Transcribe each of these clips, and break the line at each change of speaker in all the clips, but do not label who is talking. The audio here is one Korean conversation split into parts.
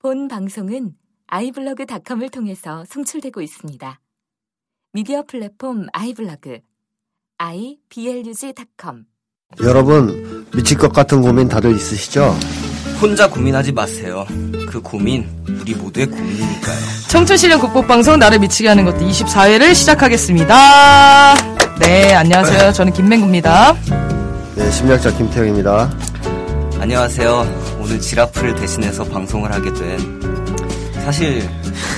본 방송은 아이블로그닷컴을 통해서 송출되고 있습니다. 미디어 플랫폼 아이블로그 iblog.com
여러분 미칠 것 같은 고민 다들 있으시죠?
혼자 고민하지 마세요. 그 고민 우리 모두의 고민이니까요.
청춘실현 국보방송 나를 미치게 하는 것도 24회를 시작하겠습니다. 네, 안녕하세요. 저는 김맹구입니다.
네, 심리학자 김태형입니다.
안녕하세요. 오늘 지라프를 대신해서 방송을 하게 된 사실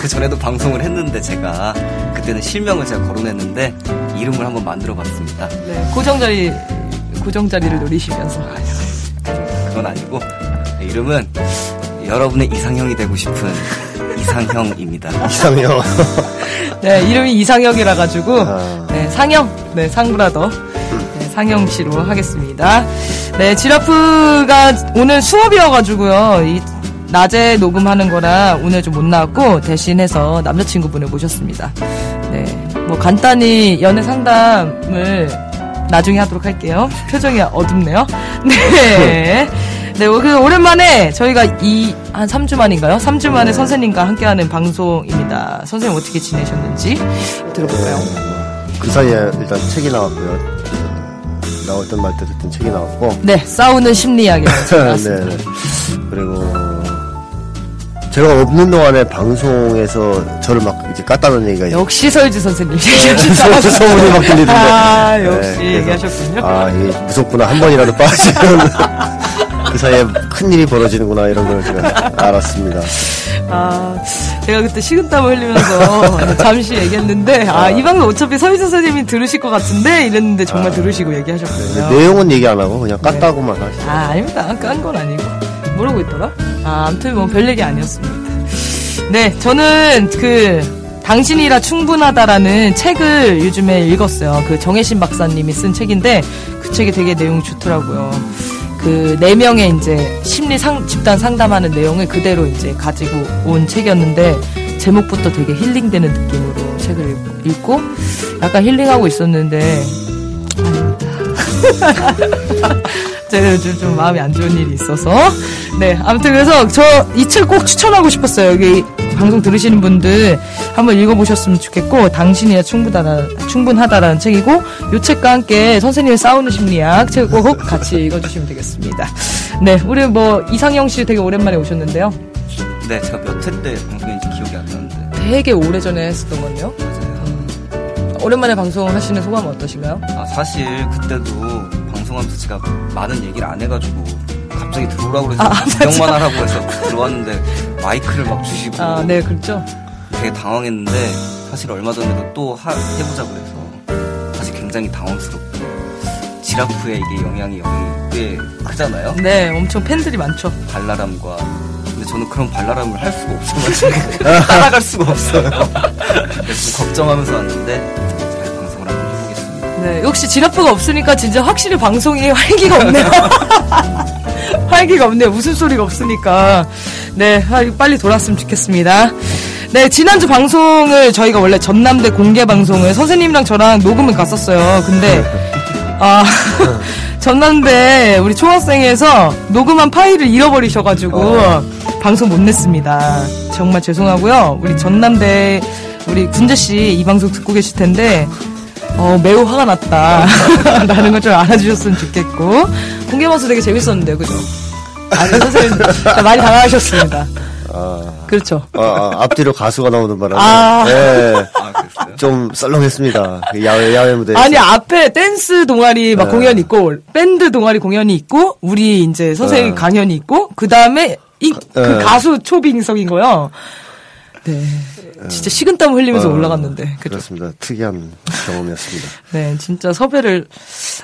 그 전에도 방송을 했는데 제가 그때는 실명을 제가 거론했는데 이름을 한번 만들어 봤습니다.
네, 고정 자리 고정 자리를 노리시면서
그건 아니고 네, 이름은 여러분의 이상형이 되고 싶은 이상형입니다.
이상형.
네, 이름이 이상형이라 가지고
아.
네, 상형, 네, 상브라더 네, 상형 씨로 하겠습니다. 네, 지라프가 오늘 수업이어가지고요. 이 낮에 녹음하는 거라 오늘 좀 못 나왔고 대신해서 남자친구분을 모셨습니다. 네, 뭐 간단히 연애 상담을 나중에 하도록 할게요. 표정이 어둡네요. 네. 네, 그 오랜만에 저희가 이, 한 3주 만인가요? 3주 만에 선생님과 함께하는 방송입니다. 선생님 어떻게 지내셨는지 들어볼까요?
그 사이에 일단 책이 나왔고요. 어, 나왔던 말때 듣던 책이 나왔고.
네, 싸우는 심리학이라는 책
네. 네. 그리고 제가 없는 동안에 방송에서 저를 막 이제 깠다는 얘기가.
역시 설지 선생님.
소문이 소문이 막 들리던데.
아, 역시
네,
얘기하셨군요.
아, 이게 무섭구나. 한 번이라도 빠지면 그 사이에 큰 일이 벌어지는구나 이런 걸 제가 알았습니다.
아, 제가 그때 식은땀을 흘리면서 잠시 얘기했는데, 아, 이 방송 어차피 서희선 선생님이 들으실 것 같은데, 이랬는데 정말 들으시고 얘기하셨거든요.
근데 내용은 얘기 안 하고 그냥 깠다고만 하시죠.
아, 아닙니다. 깐 건 아니고. 모르고 있더라? 아, 아무튼 뭐 별 얘기 아니었습니다. 네, 저는 그, 당신이라 충분하다라는 책을 요즘에 읽었어요. 그 정혜신 박사님이 쓴 책인데, 그 책이 되게 내용이 좋더라고요. 그, 네 명의 이제 심리 상, 집단 상담하는 내용을 그대로 이제 가지고 온 책이었는데, 제목부터 되게 힐링되는 느낌으로 책을 읽고, 약간 힐링하고 있었는데, 제가 요즘 좀 마음이 안 좋은 일이 있어서. 네, 아무튼 그래서 저 이 책 꼭 추천하고 싶었어요. 여기 방송 들으시는 분들 한번 읽어보셨으면 좋겠고, 당신이야 충분하다, 충분하다라는 책이고, 이 책과 함께 선생님의 싸우는 심리학 책 꼭 같이 읽어주시면 되겠습니다. 네, 우리 뭐 이상형 씨 되게 오랜만에 오셨는데요.
네, 제가 몇 회때 방송인지 기억이 안 나는데
되게 오래전에 했었던 건데요. 오랜만에 방송하시는 소감 어떠신가요?
아, 사실 그때도 방송하면서 제가 많은 얘기를 안 해가지고 갑자기 들어오라고 그래서
아,
구경만 하라고 해서 들어왔는데 마이크를 막 주시고
아, 네, 그렇죠.
되게 당황했는데 사실 얼마 전에도 또 하- 해보자 그래서 사실 굉장히 당황스럽고 지라프에 이게 영향이 영향이 꽤 크잖아요.
네, 엄청 팬들이 많죠.
발랄함과 저는 그런 발랄함을 할 수가 없어가지고 따라갈 수가 없어요. 그래서 좀 걱정하면서 왔는데 잘 방송을 한번 해보겠습니다.
네, 역시 지라프가 없으니까 진짜 확실히 방송이 활기가 없네요. 활기가 없네요. 웃음소리가 없으니까. 네, 아, 빨리 돌아왔으면 좋겠습니다. 네, 지난주 방송을 저희가 원래 전남대 공개 방송을 선생님이랑 저랑 녹음을 갔었어요. 근데, 아, 전남대 우리 총학생에서 녹음한 파일을 잃어버리셔가지고 방송 못 냈습니다. 정말 죄송하고요. 우리 전남대 우리 군재씨 이 방송 듣고 계실 텐데, 어, 매우 화가 났다. 라는 걸 좀 알아주셨으면 좋겠고. 공개방송 되게 재밌었는데요, 그죠? 아니, 선생님, 진짜 많이 당황하셨습니다.
아,
그렇죠.
아, 아, 앞뒤로 가수가 나오는 바람에
아.
예,
아?
좀 썰렁했습니다. 그 야외 야외 무대.
아니, 앞에 댄스 동아리 막
네.
공연이 있고, 밴드 동아리 공연이 있고, 우리 이제 선생님
네.
강연이 있고, 그 다음에 이, 그
네.
가수 초빙석인 거요. 네. 진짜 식은땀 흘리면서 올라갔는데. 그죠?
그렇습니다. 특이한 경험이었습니다.
네, 진짜 섭외를.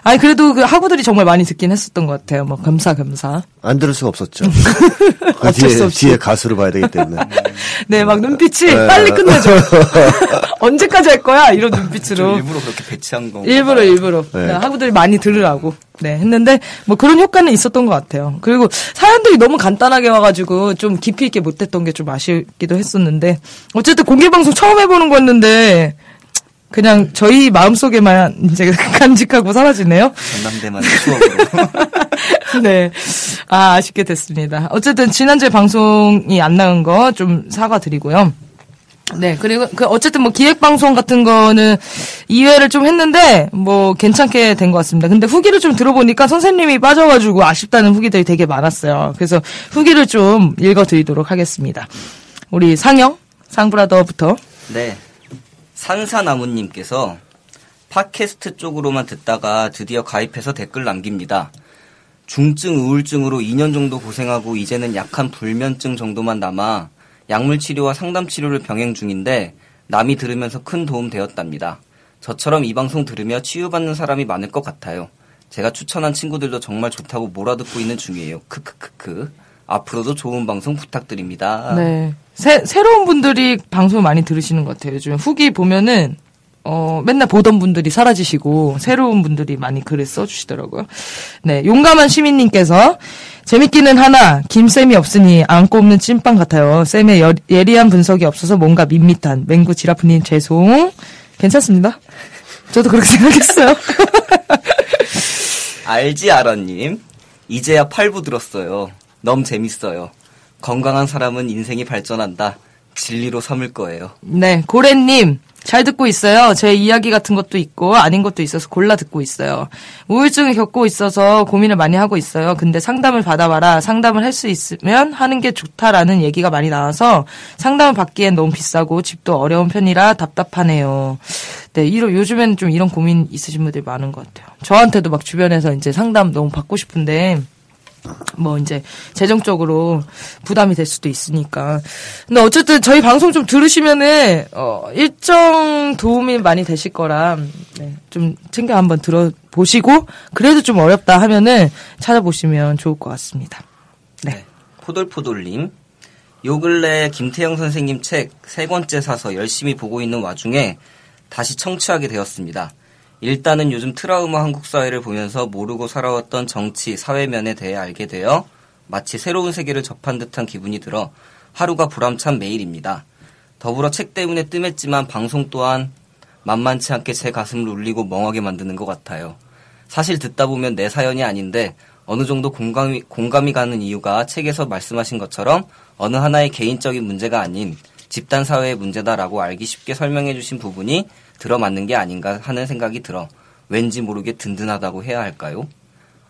아니, 그래도 그 학우들이 정말 많이 듣긴 했었던 것 같아요. 뭐, 겸사겸사.
안 들을 수가 없었죠. 그
어쩔 수
뒤에
없이.
뒤에 가수를 봐야 되기 때문에.
네, 막 눈빛이
네.
빨리 끝내줘. 언제까지 할 거야? 이런
좀
눈빛으로.
일부러 그렇게 배치한 거.
일부러, 일부러.
네.
네, 학우들이 많이 들으라고. 네, 했는데, 뭐 그런 효과는 있었던 것 같아요. 그리고 사연들이 너무 간단하게 와가지고 좀 깊이 있게 못했던 게 좀 아쉽기도 했었는데, 어쨌든 공개 방송 처음 해보는 거였는데, 그냥 저희 마음속에만 이제 간직하고 사라지네요.
전남대만 추억으로.
네. 아, 아쉽게 됐습니다. 어쨌든 지난주에 방송이 안 나온 거 좀 사과드리고요. 네, 그리고 그 어쨌든 뭐 기획 방송 같은 거는 2회를 좀 했는데 뭐 괜찮게 된 것 같습니다. 근데 후기를 좀 들어보니까 선생님이 빠져가지고 아쉽다는 후기들이 되게 많았어요. 그래서 후기를 좀 읽어드리도록 하겠습니다. 우리 상영 상브라더부터
네. 산사나무님께서 팟캐스트 쪽으로만 듣다가 드디어 가입해서 댓글 남깁니다. 중증 우울증으로 2년 정도 고생하고 이제는 약한 불면증 정도만 남아 약물 치료와 상담 치료를 병행 중인데 남이 들으면서 큰 도움 되었답니다. 저처럼 이 방송 들으며 치유받는 사람이 많을 것 같아요. 제가 추천한 친구들도 정말 좋다고 몰아듣고 있는 중이에요. 크크크크. 앞으로도 좋은 방송 부탁드립니다.
네. 새, 새로운 분들이 방송을 많이 들으시는 것 같아요. 요즘 후기 보면은, 어, 맨날 보던 분들이 사라지시고, 새로운 분들이 많이 글을 써주시더라고요. 네. 용감한 시민님께서, 재밌기는 하나, 김쌤이 없으니 안고 없는 찐빵 같아요. 쌤의 여- 예리한 분석이 없어서 뭔가 밋밋한. 맹구 지라프님 죄송. 괜찮습니다. 저도 그렇게 생각했어요.
알지 알아님. 이제야 8부 들었어요. 너무 재밌어요. 건강한 사람은 인생이 발전한다. 진리로 삼을 거예요.
네, 고래님. 잘 듣고 있어요. 제 이야기 같은 것도 있고 아닌 것도 있어서 골라 듣고 있어요. 우울증을 겪고 있어서 고민을 많이 하고 있어요. 근데 상담을 받아봐라. 상담을 할 수 있으면 하는 게 좋다라는 얘기가 많이 나와서 상담을 받기엔 너무 비싸고 집도 어려운 편이라 답답하네요. 네, 이런 요즘에는 좀 이런 고민 있으신 분들이 많은 것 같아요. 저한테도 막 주변에서 이제 상담 너무 받고 싶은데 뭐 이제 재정적으로 부담이 될 수도 있으니까. 근데 어쨌든 저희 방송 좀 들으시면은 어 일정 도움이 많이 되실 거라 네, 좀 챙겨 한번 들어 보시고 그래도 좀 어렵다 하면은 찾아보시면 좋을 것 같습니다. 네.
포돌포돌님. 요 근래 김태형 선생님 책 세 권째 사서 열심히 보고 있는 와중에 다시 청취하게 되었습니다. 일단은 요즘 트라우마 한국 사회를 보면서 모르고 살아왔던 정치, 사회면에 대해 알게 되어 마치 새로운 세계를 접한 듯한 기분이 들어 하루가 보람찬 매일입니다. 더불어 책 때문에 뜸했지만 방송 또한 만만치 않게 제 가슴을 울리고 멍하게 만드는 것 같아요. 사실 듣다 보면 내 사연이 아닌데 어느 정도 공감이, 공감이 가는 이유가 책에서 말씀하신 것처럼 어느 하나의 개인적인 문제가 아닌 집단 사회의 문제다라고 알기 쉽게 설명해 주신 부분이 들어맞는 게 아닌가 하는 생각이 들어 왠지 모르게 든든하다고 해야 할까요?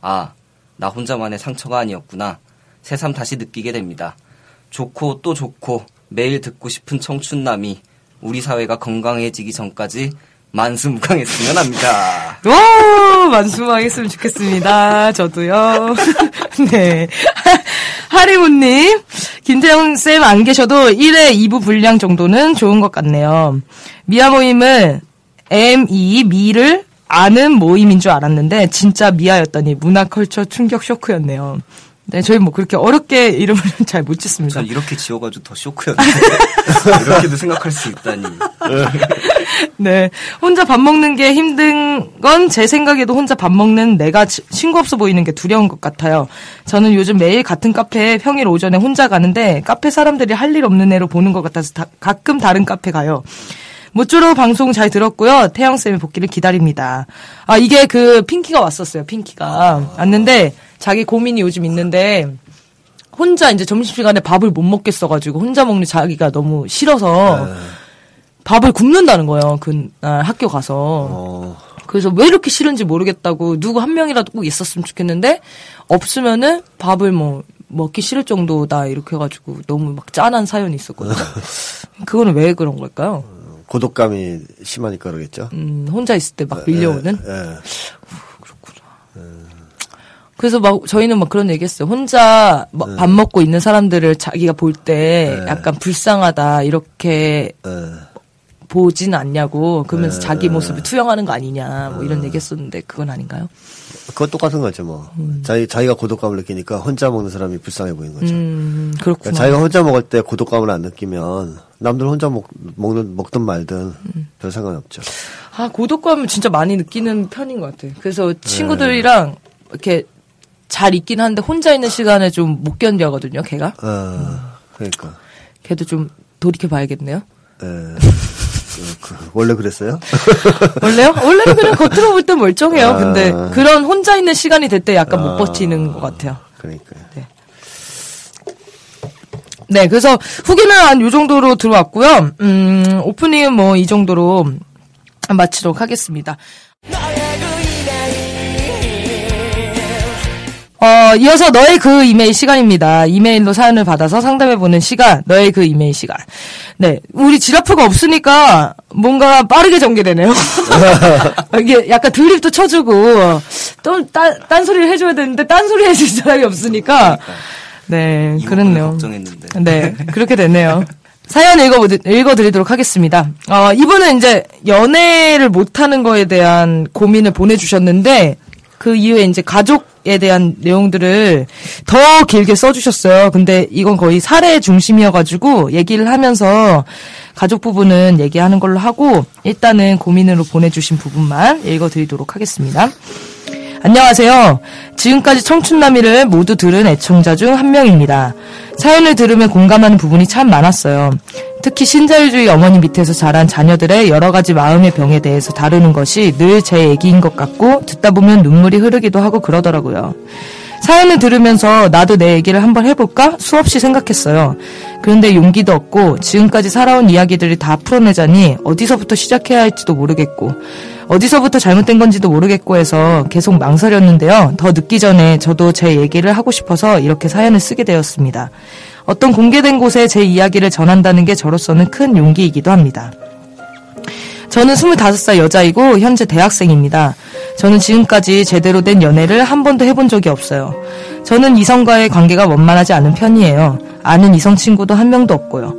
아, 나 혼자만의 상처가 아니었구나. 새삼 다시 느끼게 됩니다. 좋고 또 좋고 매일 듣고 싶은 청춘남이 우리 사회가 건강해지기 전까지 만수무강했으면 합니다.
오, 만수망했으면 좋겠습니다. 저도요. 네. 하리무님, 김태형 쌤 안 계셔도 1회 2부 분량 정도는 좋은 것 같네요. 미아 모임은 M2 미를 아는 모임인 줄 알았는데, 진짜 미아였더니 문화 컬처 충격 쇼크였네요. 네, 저희 뭐 그렇게 어렵게 이름을 잘 못 짓습니다.
전 이렇게 지어가지고 더 쇼크였는데 이렇게도 생각할 수 있다니.
네. 혼자 밥 먹는 게 힘든 건 제 생각에도 혼자 밥 먹는 내가 치- 친구 없어 보이는 게 두려운 것 같아요. 저는 요즘 매일 같은 카페에 평일 오전에 혼자 가는데 카페 사람들이 할 일 없는 애로 보는 것 같아서 다- 가끔 다른 카페 가요. 모쪼록 방송 잘 들었고요. 태영쌤의 복귀를 기다립니다. 아, 이게 그 핑키가 왔었어요. 핑키가. 왔는데 자기 고민이 요즘 있는데 혼자 이제 점심시간에 밥을 못 먹겠어가지고 혼자 먹는 자기가 너무 싫어서 밥을 굶는다는 거예요. 그날 학교 가서.
어,
그래서 왜 이렇게 싫은지 모르겠다고 누구 한 명이라도 꼭 있었으면 좋겠는데 없으면은 밥을 뭐 먹기 싫을 정도다 이렇게 해가지고 너무 막 짠한 사연이 있었거든요. 그거는 왜 그런 걸까요?
고독감이 심하니까 그러겠죠.
음, 혼자 있을 때 막 밀려오는.
예.
그래서 막 저희는 막 그런 얘기했어요. 혼자 뭐밥 먹고 있는 사람들을 자기가 볼때
네.
약간 불쌍하다 이렇게
예.
보진 않냐고 그러면서
네.
자기 모습을 투영하는 거 아니냐 뭐 이런 얘기했었는데 그건 아닌가요?
그건 똑같은 거죠, 뭐. 자기, 자기가 고독감을 느끼니까 혼자 먹는 사람이 불쌍해 보이는 거죠.
음
그러니까
그렇구나.
자기가 혼자 먹을 때 고독감을 안 느끼면 남들 혼자 먹, 먹는, 먹든 말든
음.
별 상관이 없죠.
아, 고독감을 진짜 많이 느끼는 편인 것 같아요. 그래서 친구들이랑 이렇게 잘 있긴 한데 혼자 있는 시간에 좀 못 견뎌하거든요, 걔가.
어, 그러니까.
걔도 좀 돌이켜 봐야겠네요.
예. 그, 원래 그랬어요?
원래요? 원래는 그냥 겉으로 볼땐 멀쩡해요.
아.
근데 그런 혼자 있는 시간이 될 때 약간 못 버티는 것 같아요.
그러니까요.
네, 그래서 후기는 한 요 정도로 들어왔고요. 음, 오프닝은 뭐 이 정도로 마치도록 하겠습니다. 어, 이어서 너의 그 이메일 시간입니다. 이메일로 사연을 받아서 상담해보는 시간, 너의 그 이메일 시간. 네, 우리 지라프가 없으니까 뭔가 빠르게 전개되네요. 이게 약간 드립도 쳐주고, 또 딴, 딴소리를 해줘야 되는데, 딴소리 해줄 사람이 없으니까. 네, 그렇네요.
걱정했는데.
네, 그렇게 됐네요. 사연 읽어, 읽어드리도록 하겠습니다. 어, 이분은 이제 연애를 못하는 거에 대한 고민을 보내주셨는데, 그 이후에 이제 가족에 대한 내용들을 더 길게 써주셨어요. 근데 이건 거의 사례 중심이어가지고 얘기를 하면서 가족 부분은 얘기하는 걸로 하고, 일단은 고민으로 보내주신 부분만 읽어드리도록 하겠습니다. 안녕하세요. 지금까지 청춘남이를 모두 들은 애청자 중 한 명입니다. 사연을 들으면 공감하는 부분이 참 많았어요. 특히 신자유주의 어머니 밑에서 자란 자녀들의 여러 가지 마음의 병에 대해서 다루는 것이 늘 제 얘기인 것 같고 듣다 보면 눈물이 흐르기도 하고 그러더라고요. 사연을 들으면서 나도 내 얘기를 한번 해볼까 수없이 생각했어요. 그런데 용기도 없고 지금까지 살아온 이야기들이 다 풀어내자니 어디서부터 시작해야 할지도 모르겠고 어디서부터 잘못된 건지도 모르겠고 해서 계속 망설였는데요. 더 늦기 전에 저도 제 얘기를 하고 싶어서 이렇게 사연을 쓰게 되었습니다. 어떤 공개된 곳에 제 이야기를 전한다는 게 저로서는 큰 용기이기도 합니다. 저는 25살 여자이고 현재 대학생입니다. 저는 지금까지 제대로 된 연애를 한 번도 해본 적이 없어요. 저는 이성과의 관계가 원만하지 않은 편이에요. 아는 이성 친구도 한 명도 없고요.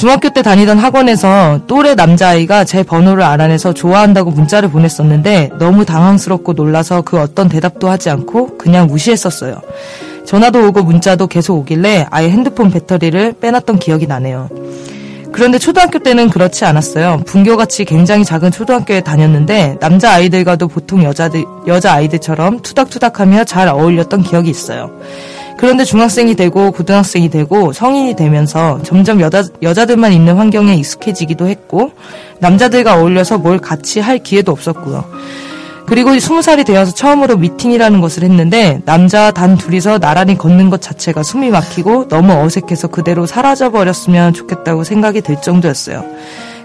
중학교 때 다니던 학원에서 또래 남자아이가 제 번호를 알아내서 좋아한다고 문자를 보냈었는데 너무 당황스럽고 놀라서 그 어떤 대답도 하지 않고 그냥 무시했었어요. 전화도 오고 문자도 계속 오길래 아예 핸드폰 배터리를 빼놨던 기억이 나네요. 그런데 초등학교 때는 그렇지 않았어요. 분교같이 굉장히 작은 초등학교에 다녔는데 남자 아이들과도 보통 여자들 여자 아이들처럼 투닥투닥하며 잘 어울렸던 기억이 있어요. 그런데 중학생이 되고 고등학생이 되고 성인이 되면서 점점 여자, 여자들만 있는 환경에 익숙해지기도 했고 남자들과 어울려서 뭘 같이 할 기회도 없었고요. 그리고 스무 살이 되어서 처음으로 미팅이라는 것을 했는데 남자 단 둘이서 나란히 걷는 것 자체가 숨이 막히고 너무 어색해서 그대로 사라져 버렸으면 좋겠다고 생각이 들 정도였어요.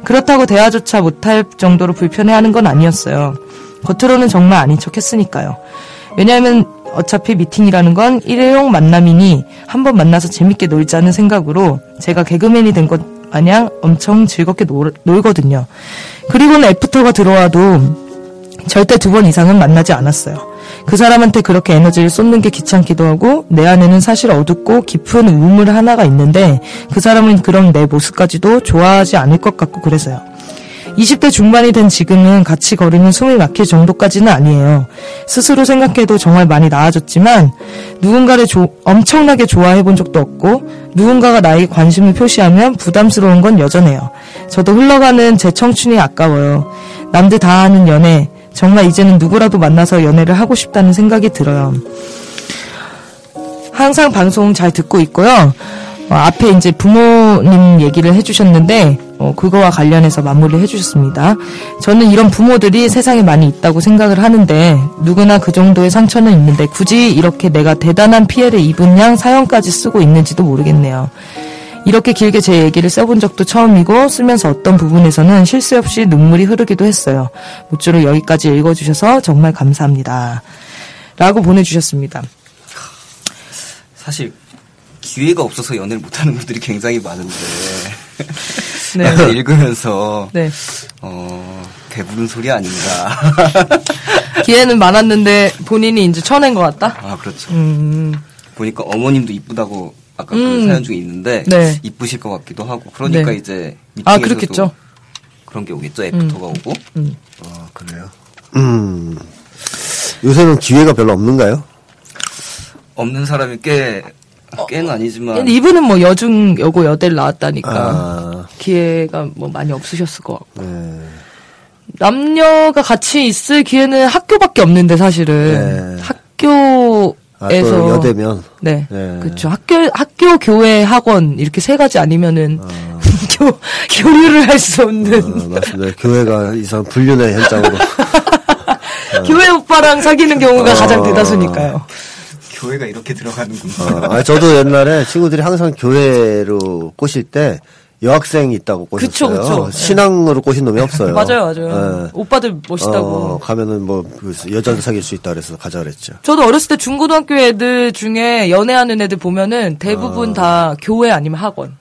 그렇다고 대화조차 못할 정도로 불편해하는 건 아니었어요. 겉으로는 정말 아닌 척 했으니까요. 왜냐하면 어차피 미팅이라는 건 일회용 만남이니 한번 만나서 재밌게 놀자는 생각으로 제가 개그맨이 된 것 마냥 엄청 즐겁게 놀, 놀거든요. 그리고는 애프터가 들어와도 절대 두 번 이상은 만나지 않았어요. 그 사람한테 그렇게 에너지를 쏟는 게 귀찮기도 하고 내 안에는 사실 어둡고 깊은 우물 하나가 있는데 그 사람은 그런 내 모습까지도 좋아하지 않을 것 같고 그래서요. 20대 중반이 된 지금은 같이 걸으면 숨이 막힐 정도까지는 아니에요. 스스로 생각해도 정말 많이 나아졌지만 누군가를 조- 엄청나게 좋아해 본 적도 없고 누군가가 나에게 관심을 표시하면 부담스러운 건 여전해요. 저도 흘러가는 제 청춘이 아까워요. 남들 다 하는 연애 정말 이제는 누구라도 만나서 연애를 하고 싶다는 생각이 들어요. 항상 방송 잘 듣고 있고요. 어, 앞에 이제 부모님 얘기를 해주셨는데 어, 그거와 관련해서 마무리를 해주셨습니다. 저는 이런 부모들이 세상에 많이 있다고 생각을 하는데 누구나 그 정도의 상처는 있는데 굳이 이렇게 내가 대단한 피해를 입은 양 사연까지 쓰고 있는지도 모르겠네요. 이렇게 길게 제 얘기를 써본 적도 처음이고 쓰면서 어떤 부분에서는 실수 없이 눈물이 흐르기도 했어요. 모쪼록 여기까지 읽어주셔서 정말 감사합니다. 라고 보내주셨습니다.
사실 기회가 없어서 연애를 못하는 분들이 굉장히 많은데
네.
읽으면서
네.
어 배부른 소리 아닌가.
기회는 많았는데 본인이 이제 쳐낸 것 같다?
아 그렇죠.
음,
보니까 어머님도 이쁘다고 아까 그
음.
사연 중에 있는데
네.
이쁘실 것 같기도 하고 그러니까
네.
이제
아, 그렇겠죠.
그런 게 오겠죠. 애프터가 오고
아, 그래요? 음. 요새는 기회가 별로 없는가요?
없는 사람이 꽤 꽤는 아니지만
근데 이분은 뭐 여중, 여고, 여대를 나왔다니까
아,
기회가 뭐 많이 없으셨을 것 같고.
네.
남녀가 같이 있을 기회는 학교밖에 없는데 사실은
네.
학교에서
아, 또 여대면.
네,
네.
그렇죠. 학교 학교 교회 학원 이렇게 세 가지 아니면은
어,
교, 교류를 할 수 없는.
어, 맞습니다. 교회가 이상 불륜의 현장으로.
교회 오빠랑 사귀는 경우가
어.
가장 대다수니까요.
교회가 이렇게 들어가는구나.
어, 아, 저도 옛날에 친구들이 항상 교회로 꼬실 때 여학생이 있다고 꼬셨어요.
그쵸, 그쵸.
신앙으로 꼬신 놈이 없어요.
맞아요, 맞아요.
예.
오빠들 멋있다고.
어, 가면은 뭐그 여자도 사귈 수 있다 그래서 가자 그랬죠.
저도 어렸을 때 중고등학교 애들 중에 연애하는 애들 보면은 대부분 다 교회 아니면 학원.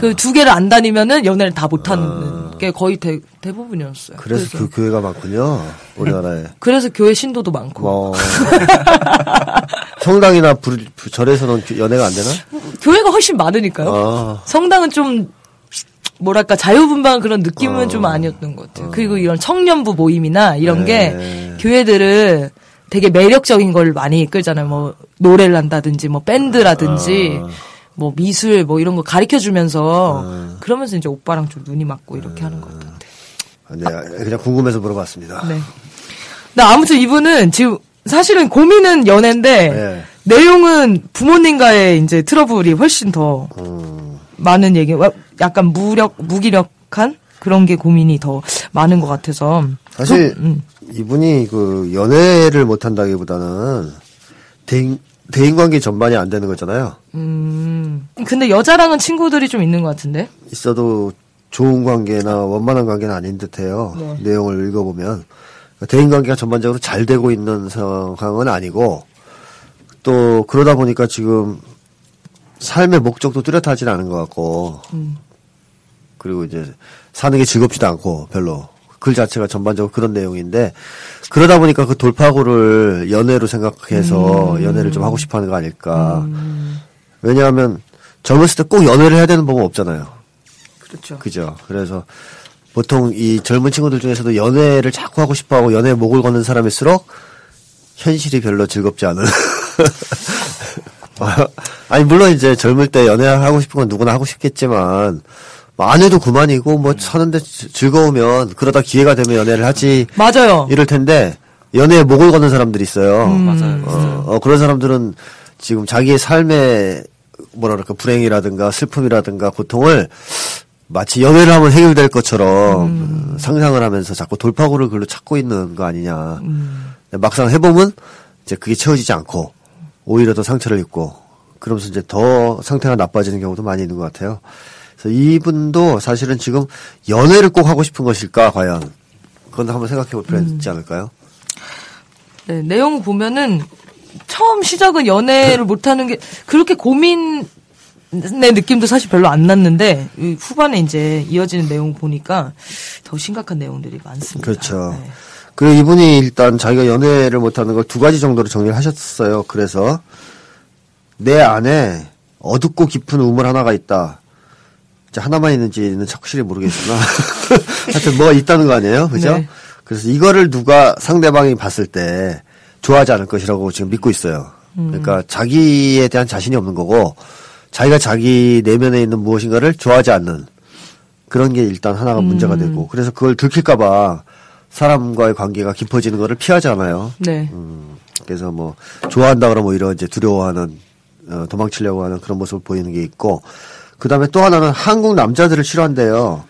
그 두 개를 안 다니면은 연애를 다 못하는 게 거의 대, 대부분이었어요.
그래서 그 교회가 많군요. 우리나라에.
그래서 교회 신도도 많고.
뭐 성당이나 불, 불- 절에서는 교- 연애가 안 되나?
교회가 훨씬 많으니까요.
아.
성당은 좀 뭐랄까 자유분방한 그런 느낌은 좀 아니었던 것 같아요. 그리고 이런 청년부 모임이나 이런
네.
게 교회들은 되게 매력적인 걸 많이 이끌잖아요. 뭐 노래를 한다든지 뭐 밴드라든지
아.
뭐 미술 뭐 이런 거 가르쳐 주면서 그러면서 이제 오빠랑 좀 눈이 맞고 이렇게 하는 것 같은데.
네, 그냥 궁금해서 물어봤습니다.
네. 근데 아무튼 이분은 지금 사실은 고민은 연애인데
네.
내용은 부모님과의 이제 트러블이 훨씬 더
음,
많은 얘기, 와- 약간 무력, 무기력한 그런 게 고민이 더 많은 것 같아서.
사실
그- 음.
이분이 그 연애를 못 한다기보다는 대인, 대인 관계 전반이 안 되는 거잖아요.
음. 근데 여자랑은 친구들이 좀 있는 것 같은데?
있어도 좋은 관계나 원만한 관계는 아닌 듯해요.
네.
내용을 읽어보면 대인 관계가 전반적으로 잘 되고 있는 상황은 아니고 또 그러다 보니까 지금 삶의 목적도 뚜렷하진 않은 것 같고
음.
그리고 이제 사는 게 즐겁지도 않고 별로 글 자체가 전반적으로 그런 내용인데 그러다 보니까 그 돌파구를 연애로 생각해서
음.
연애를 좀 하고 싶어하는 거 아닐까. 왜냐하면 젊었을 때 꼭 연애를 해야 되는 법은 없잖아요.
그렇죠.
그죠. 그래서 보통 이 젊은 친구들 중에서도 연애를 자꾸 하고 싶어 하고 연애에 목을 거는 사람일수록 현실이 별로 즐겁지 않은. 아니, 물론 이제 젊을 때 연애하고 싶은 건 누구나 하고 싶겠지만, 뭐안 해도 그만이고, 뭐 사는데 지- 즐거우면 그러다 기회가 되면 연애를 하지.
맞아요.
이럴 텐데, 연애에 목을 거는 사람들이 있어요.
맞아요.
어, 어, 그런 사람들은 지금 자기의 삶의 뭐랄까 불행이라든가 슬픔이라든가 고통을 마치 연애를 하면 해결될 것처럼 상상을 하면서 자꾸 돌파구를 글로 찾고 있는 거 아니냐. 근데 막상 해보면 이제 그게 채워지지 않고 오히려 더 상처를 입고 그러면서 이제 더 상태가 나빠지는 경우도 많이 있는 것 같아요. 그래서 이분도 사실은 지금 연애를 꼭 하고 싶은 것일까 과연 그건 한번 생각해 볼 필요가 있지 않을까요?
네, 내용 보면은 처음 시작은 연애를 못하는 게 그렇게 고민 의 느낌도 사실 별로 안 났는데 이 후반에 이제 이어지는 내용 보니까 더 심각한 내용들이 많습니다.
그렇죠.
네.
그리고 이분이 일단 자기가 연애를 못하는 걸 두 가지 정도로 정리를 하셨어요. 그래서 내 안에 어둡고 깊은 우물 하나가 있다. 이제 하나만 있는지는 확실히 모르겠으나 하여튼 뭐가 있다는 거 아니에요, 그죠?
네.
그래서 이거를 누가 상대방이 봤을 때 좋아하지 않을 것이라고 지금 믿고 있어요. 그러니까 자기에 대한 자신이 없는 거고 자기가 자기 내면에 있는 무엇인가를 좋아하지 않는 그런 게 일단 하나가 문제가 되고 그래서 그걸 들킬까봐 사람과의 관계가 깊어지는 거를 피하잖아요.
네.
음, 그래서 뭐 좋아한다 그러면 오히려 이제 두려워하는 어, 도망치려고 하는 그런 모습을 보이는 게 있고 그 다음에 또 하나는 한국 남자들을 싫어한대요.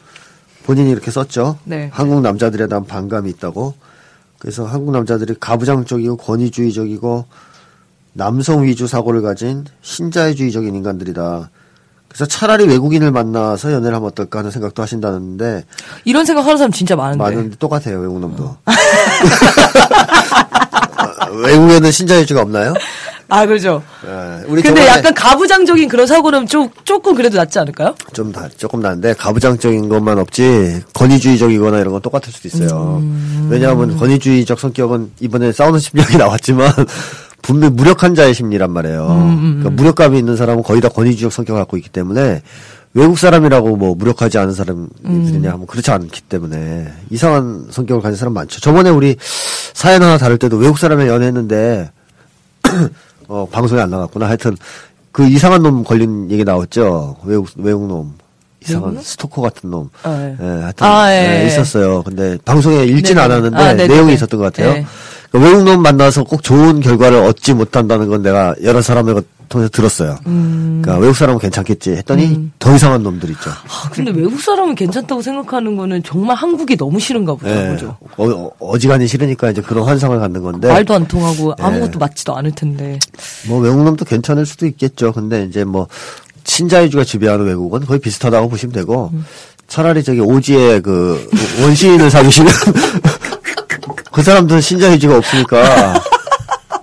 본인이 이렇게 썼죠.
네.
한국 남자들에 대한 반감이 있다고. 그래서 한국 남자들이 가부장적이고 권위주의적이고 남성 위주 사고를 가진 신자유주의적인 인간들이다. 그래서 차라리 외국인을 만나서 연애를 하면 어떨까 하는 생각도 하신다는데
이런 생각 하는 사람 진짜 많은데.
많은데 똑같아요 외국 놈도. 어, 외국에는 신자유주의가 없나요?
아, 그죠.
예, 우리
근데 약간 가부장적인 그런 사고는 좀, 조금 그래도 낫지 않을까요?
좀 다, 조금 나은데 가부장적인 것만 없지 권위주의적이거나 이런 건 똑같을 수도 있어요.
음.
왜냐하면 권위주의적 성격은 이번에 싸우는 심리학이 나왔지만 분명 무력한 자의 심리란 말이에요.
음,
그러니까 무력감이 있는 사람은 거의 다 권위주의적 성격을 갖고 있기 때문에 외국 사람이라고 뭐 무력하지 않은 사람들이냐 하면 그렇지 않기 때문에 이상한 성격을 가진 사람 많죠. 저번에 우리 사연 하나 다룰 때도 외국 사람이랑 연애했는데 어, 방송에 안 나갔구나. 하여튼 그 이상한 놈 걸린 얘기 나왔죠. 외국 외국 놈. 이상한
외국 놈?
스토커 같은 놈.
아, 예.
예, 하여튼
아, 예,
예,
예.
있었어요. 근데 방송에 읽진
네네.
않았는데
아, 네네네.
내용이 있었던 것 같아요.
네.
그러니까 외국 놈 만나서 꼭 좋은 결과를 얻지 못한다는 건 내가 여러 사람을 통해서 들었어요. 그러니까 외국 사람은 괜찮겠지 했더니 더 이상한 놈들 있죠.
아, 근데 외국 사람은 괜찮다고 생각하는 거는 정말 한국이 너무 싫은가 보다,
예.
그죠?
어, 어, 지간히 싫으니까 이제 그런 환상을 갖는 건데
말도 안 통하고
예.
아무것도 맞지도 않을 텐데.
뭐 외국 놈도 괜찮을 수도 있겠죠. 근데 이제 뭐 신자유주가 지배하는 외국은 거의 비슷하다고 보시면 되고 차라리 저기 오지의 그 원시인을 사주시면 그 사람들은 신자유주가 없으니까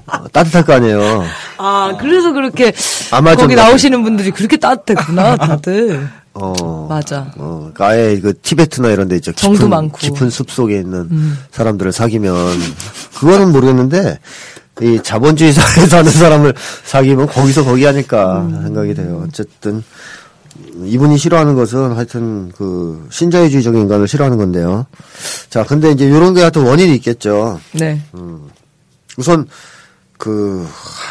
어, 따뜻할 거 아니에요.
아, 그래서 그렇게
아마존
거기 나오시는 분들이 그렇게 따뜻했구나, 다들.
어.
맞아.
어, 그러니까 아예 그 티베트나 이런 데 있죠.
정도
깊은,
많고. 음.
깊은 숲 속에 있는 사람들을 사귀면 그거는 모르겠는데 이 자본주의 사회에 사는 사람을 사귀면 거기서 거기 하니까
음.
생각이 돼요. 어쨌든 이분이 싫어하는 것은 하여튼 그 신자유주의적인 인간을 싫어하는 건데요. 자, 근데 이제 이런 게 하여튼 원인이 있겠죠.
네.
우선 그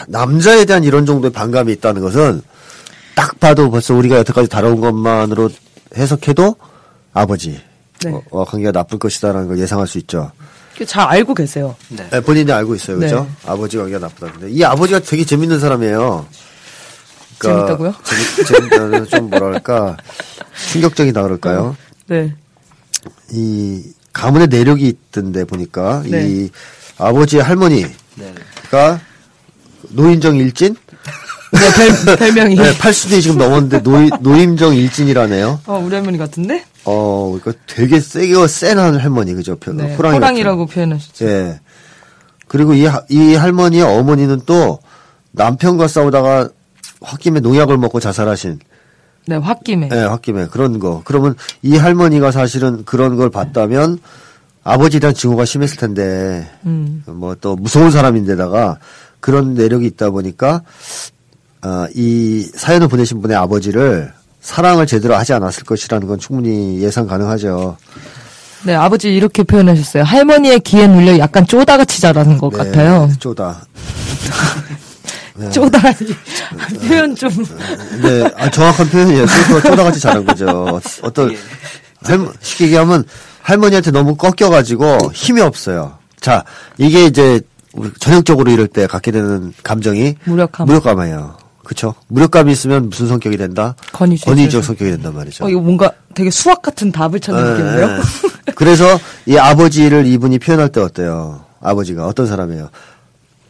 남자에 대한 이런 정도의 반감이 있다는 것은 딱 봐도 벌써 우리가 여태까지 다뤄온 것만으로 해석해도 아버지
네.
어, 어, 관계가 나쁠 것이다라는 걸 예상할 수 있죠.
잘 알고 계세요.
네.
네, 본인이 알고 있어요, 그렇죠?
네.
아버지 관계가 나쁘다. 근데 이 아버지가 되게 재밌는 사람이에요.
재밌다고요?
재밌, 재밌다는 좀 뭐랄까 충격적이다 그럴까요?
네.
이 가문의 내력이 있던데 보니까
네.
이 아버지의 할머니가
네.
노인정 일진
네, 별, 별명이.
네, 80대 지금 넘었는데 노이, 노임정 일진이라네요.
어, 우리 할머니 같은데?
어, 그러니까 되게 세게 센한 할머니 그죠? 표-
네.
호랑이
호랑이라고 표현하셨죠.
예. 그리고 이, 하- 이 할머니의 어머니는 또 남편과 싸우다가 홧김에 농약을 먹고 자살하신
네, 홧김에.
예, 홧김에 그런 거. 그러면 이 할머니가 사실은 그런 걸 봤다면 아버지에 대한 증오가 심했을 텐데
음.
뭐또 무서운 사람인데다가 그런 내력이 있다 보니까 어, 이 사연을 보내신 분의 아버지를 사랑을 제대로 하지 않았을 것이라는 건 충분히 예상 가능하죠.
네, 아버지 이렇게 표현하셨어요. 할머니의 귀에 눌려 약간 쪼다같이 자라는 것
네,
같아요.
쪼다.
쪼다라니. 표현 좀.
네, 아, 정확한 표현이에요. 쪼다, 쪼다같이 자란 거죠. 어떤, 할, 쉽게 얘기하면 할머니한테 너무 꺾여가지고 힘이 없어요. 자, 이게 이제 우리 전형적으로 이럴 때 갖게 되는 감정이
무력함.
무력감이에요. 그쵸? 무력감이 있으면 무슨 성격이 된다?
권위주의.
권위적 성격이 된단 말이죠.
어, 이거 뭔가 되게 수학 같은 답을 찾는
예,
느낌인데요?
예. 그래서 이 아버지를 이분이 표현할 때 어때요? 아버지가 어떤 사람이에요?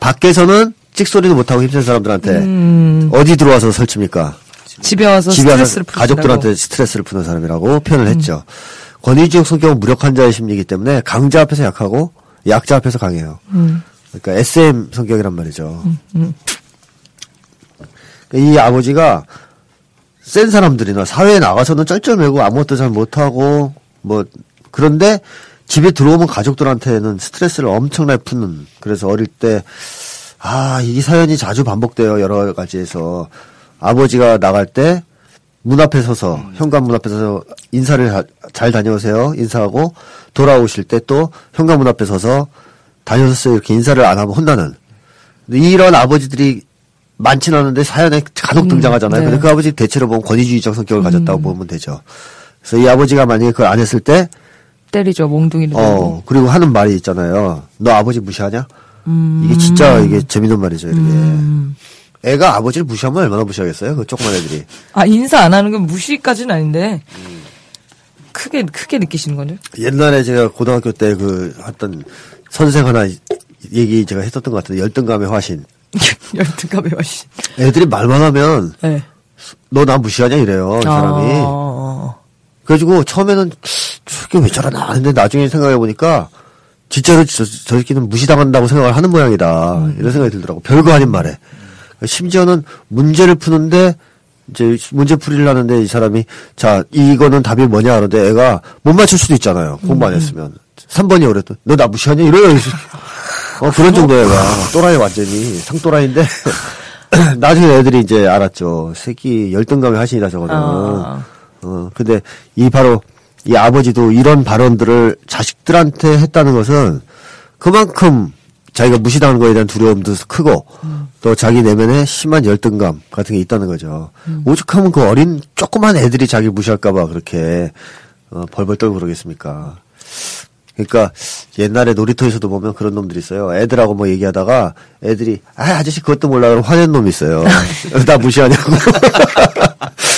밖에서는 찍소리도 못하고 힘든 사람들한테 어디 들어와서 설칩니까?
집에 와서
집에
스트레스를 푸신다고.
가족들한테 스트레스를 푸는 사람이라고 표현을 했죠. 권위주의 성격은 무력한 자의 심리이기 때문에 강자 앞에서 약하고 약자 앞에서 강해요.
음.
그러니까 SM 성격이란 말이죠. 그러니까 이 아버지가 센 사람들이나 사회에 나가서는 쩔쩔매고 아무것도 잘 못하고 뭐 그런데 집에 들어오면 가족들한테는 스트레스를 엄청나게 푸는 그래서 어릴 때 아, 이 사연이 자주 반복돼요. 여러 가지에서. 아버지가 나갈 때 문 앞에 서서, 현관 문 앞에 서서 인사를 하- 잘 다녀오세요. 인사하고 돌아오실 때 또 현관 문 앞에 서서 다녀오세요. 이렇게 인사를 안 하면 혼나는. 이런 아버지들이 많지는 않은데 사연에 간혹 등장하잖아요.
네.
근데 그 아버지 대체로 보면 권위주의적 성격을 가졌다고 보면 되죠. 그래서 이 아버지가 만약에 그걸 안 했을 때,
때리죠, 몽둥이를
어,
들고.
그리고 하는 말이 있잖아요. 너 아버지 무시하냐?
음.
이게 진짜 이게 재밌는 말이죠, 이렇게. 애가 아버지를 무시하면 얼마나 무시하겠어요? 그 조그만 애들이.
아, 인사 안 하는 건 무시까지는 아닌데, 크게, 크게 느끼시는 거죠?
옛날에 제가 고등학교 때그 했던 선생 하나 얘기 제가 했었던 것 같은데, 열등감의 화신.
열등감에 와시.
애들이 말만 하면,
네.
너나 무시하냐 이래요, 이 사람이.
어,
그래가지고 처음에는 저게 왜 저러나 했는데 나중에 생각해보니까, 진짜로 저, 저 새끼는 무시당한다고 생각을 하는 모양이다. 이런 생각이 들더라고. 별거 아닌 말에. 심지어는 문제를 푸는데, 이제 문제 풀이를 하는데 이 사람이, 자, 이거는 답이 뭐냐 하는데 애가 못 맞출 수도 있잖아요. 공부 안 했으면. 3번이 어랬더 너나 무시하냐? 이래요. 이 새끼. 어, 그런 정도의 애가. 또라이 완전히. 상또라이인데. 나중에 애들이 이제 알았죠. 새끼 열등감의 하신이다, 저거는.
아.
어, 근데 이 바로 이 아버지도 이런 발언들을 자식들한테 했다는 것은 그만큼 자기가 무시당하는 거에 대한 두려움도 크고 또 자기 내면에 심한 열등감 같은 게 있다는 거죠. 오죽하면 그 어린 조그만 애들이 자기 무시할까봐 그렇게 어, 벌벌 떨고 그러겠습니까. 그러니까 옛날에 놀이터에서도 보면 그런 놈들이 있어요. 애들하고 뭐 얘기하다가 애들이 아 아저씨 그것도 몰라 그러면 화낸 놈이 있어요. 나 무시하냐고.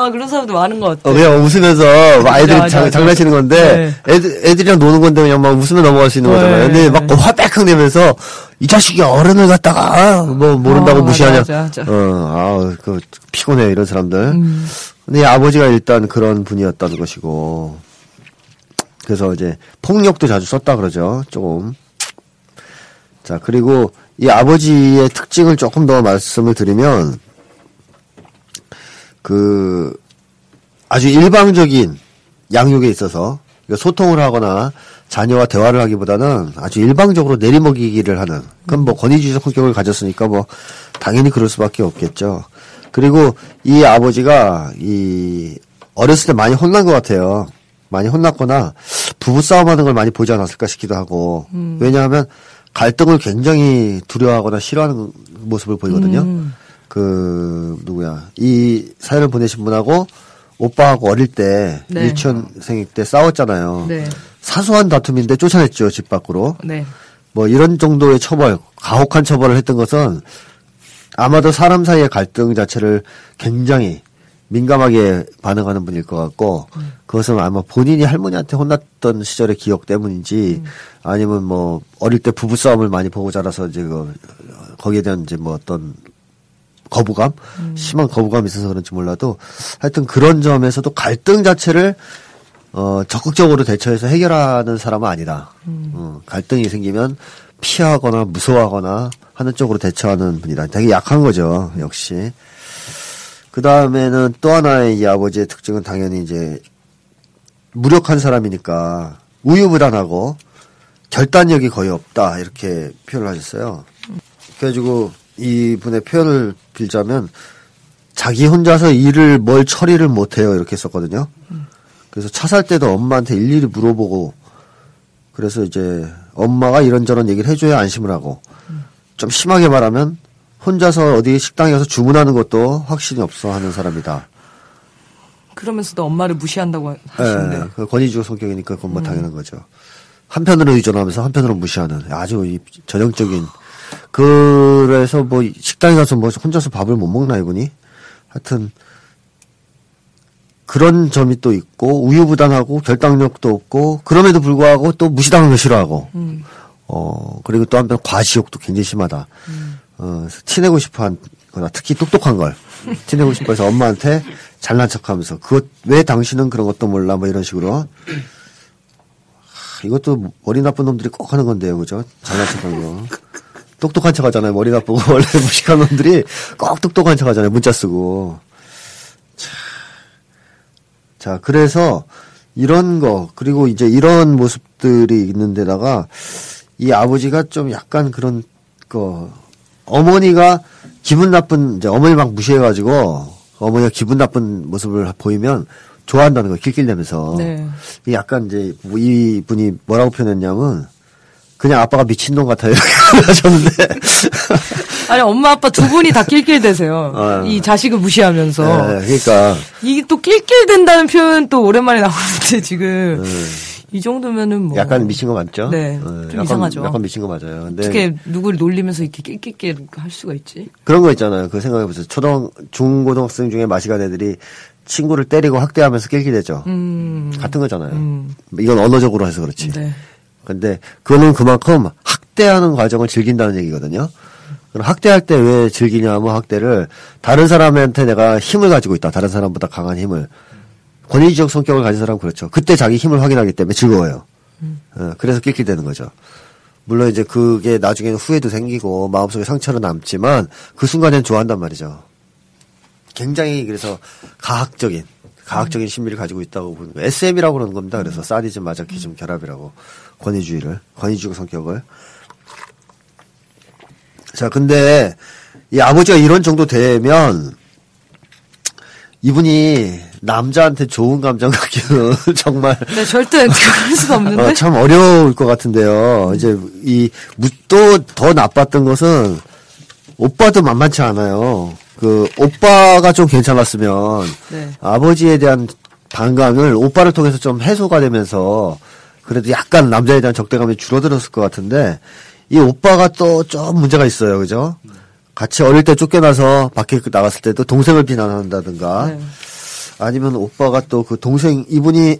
아, 그런 사람도 많은 것 같아.
어, 그냥 웃으면서 막 애들
맞아,
장,
맞아.
장난치는 건데 애들 애들이랑 노는 건데 그냥 막 웃으면 넘어갈 수 있는
네.
거잖아요. 근데 막 화백흥 내면서 이 자식이 어른을 갖다가 뭐 모른다고
어,
무시하냐.
맞아, 맞아.
어, 아, 그 피곤해 이런 사람들.
음.
근데 이 아버지가 일단 그런 분이었다는 것이고 그래서 이제 폭력도 자주 썼다 그러죠. 조금. 자 그리고 이 아버지의 특징을 조금 더 말씀을 드리면 그 아주 일방적인 양육에 있어서 소통을 하거나 자녀와 대화를 하기보다는 아주 일방적으로 내리먹이기를 하는 그건 뭐 권위주의적 성격을 가졌으니까 뭐 당연히 그럴 수밖에 없겠죠. 그리고 이 아버지가 이 어렸을 때 많이 혼난 것 같아요. 많이 혼났거나 부부 싸움 하는 걸 많이 보지 않았을까 싶기도 하고 왜냐하면 갈등을 굉장히 두려워하거나 싫어하는 모습을 보이거든요. 그 누구야 이 사연을 보내신 분하고 오빠하고 어릴 때
네.
유치원생일 때 싸웠잖아요.
네.
사소한 다툼인데 쫓아냈죠 집 밖으로.
네.
뭐 이런 정도의 처벌, 가혹한 처벌을 했던 것은 아마도 사람 사이의 갈등 자체를 굉장히 민감하게 반응하는 분일 것 같고 그것은 아마 본인이 할머니한테 혼났던 시절의 기억 때문인지 아니면 뭐 어릴 때 부부 싸움을 많이 보고 자라서 이제 그 거기에 대한 이제 뭐 어떤 거부감 심한 거부감이 있어서 그런지 몰라도 하여튼 그런 점에서도 갈등 자체를 어, 적극적으로 대처해서 해결하는 사람은 아니다. 어, 갈등이 생기면 피하거나 무서워하거나 하는 쪽으로 대처하는 분이다. 되게 약한 거죠, 역시. 그 다음에는 또 하나의 이 아버지의 특징은 당연히 이제 무력한 사람이니까 우유부단하고 결단력이 거의 없다. 이렇게 표현을 하셨어요. 그래가지고 이분의 표현을 빌자면 자기 혼자서 일을 뭘 처리를 못해요. 이렇게 썼거든요. 그래서 차 살 때도 엄마한테 일일이 물어보고 그래서 이제 엄마가 이런저런 얘기를 해줘야 안심을 하고 좀 심하게 말하면 혼자서 어디 식당에 가서 주문하는 것도 확신이 없어 하는 사람이다.
그러면서도 엄마를 무시한다고 하시는데.
예, 그 권위주의 성격이니까 그건 뭐 당연한 거죠. 한편으로 의존하면서 한편으로 무시하는 아주 이 전형적인 그래서 뭐 식당에 가서 뭐 혼자서 밥을 못 먹나 이분이 하여튼 그런 점이 또 있고 우유부단하고 결단력도 없고 그럼에도 불구하고 또 무시당하는 거 싫어하고 어 그리고 또 한편 과시욕도 굉장히 심하다. 어 그래서 티내고 싶어하거나 특히 똑똑한 걸 티내고 싶어 해서 엄마한테 잘난 척하면서 그것 왜 당신은 그런 것도 몰라 뭐 이런 식으로 하, 이것도 머리 나쁜 놈들이 꼭 하는 건데요, 그죠? 잘난 척하는 거. 똑똑한 척 하잖아요. 머리 나쁘고 원래 무식한 놈들이 꼭 똑똑한 척 하잖아요. 문자 쓰고. 자, 자, 그래서 이런 거 그리고 이제 이런 모습들이 있는데다가 이 아버지가 좀 약간 그런 거 어머니가 기분 나쁜 이제 어머니 막 무시해가지고 어머니가 기분 나쁜 모습을 보이면 좋아한다는 거 낄낄대면서
네.
이 약간 이제 이 분이 뭐라고 표현했냐면 그냥 아빠가 미친놈 같아요 이렇게 하셨는데
아니 엄마 아빠 두 분이 다 낄낄대세요.
어.
이 자식을 무시하면서
네, 그러니까
이게 또 낄낄댄다는 표현 또 오랜만에 나오는데 지금 이 정도면은 뭐
네. 약간 미친 거 맞죠?
네,
어,
좀
약간,
이상하죠.
약간 미친 거 맞아요. 근데
어떻게 누구를 놀리면서 이렇게 낄낄낄 할 수가 있지?
그런 거 있잖아요. 그 생각해보세요. 초등, 중고등학생 중에 마시간 애들이 친구를 때리고 학대하면서 낄끼대죠.
음,
같은 거잖아요. 이건 언어적으로 해서 그렇지.
네.
근데 그거는 그만큼 학대하는 과정을 즐긴다는 얘기거든요. 그럼 학대할 때 왜 즐기냐 하면 학대를 다른 사람한테 내가 힘을 가지고 있다. 다른 사람보다 강한 힘을. 권위적 성격을 가진 사람은 그렇죠. 그때 자기 힘을 확인하기 때문에 즐거워요. 어, 그래서 낄낄대는 거죠. 물론 이제 그게 나중에는 후회도 생기고 마음속에 상처로 남지만 그 순간엔 좋아한단 말이죠. 굉장히 그래서 가학적인 가학적인 심리를 가지고 있다고 보는 거예요. SM이라고 그러는 겁니다. 그래서 사디즘, 마자키즘 결합이라고 권위주의를 권위주의 성격을. 자, 근데 이 아버지가 이런 정도 되면 이분이 남자한테 좋은 감정 갖기는 정말
네, 절대 그럴 수 없는데.
어, 참 어려울 것 같은데요. 이제 이 또 더 나빴던 것은 오빠도 만만치 않아요. 그 오빠가 좀 괜찮았으면
네.
아버지에 대한 반감을 오빠를 통해서 좀 해소가 되면서 그 그래도 약간 남자에 대한 적대감이 줄어들었을 것 같은데 이 오빠가 또 좀 문제가 있어요, 그죠? 같이 어릴 때 쫓겨나서 밖에 나갔을 때도 동생을 비난한다든가
네.
아니면 오빠가 또 그 동생 이분이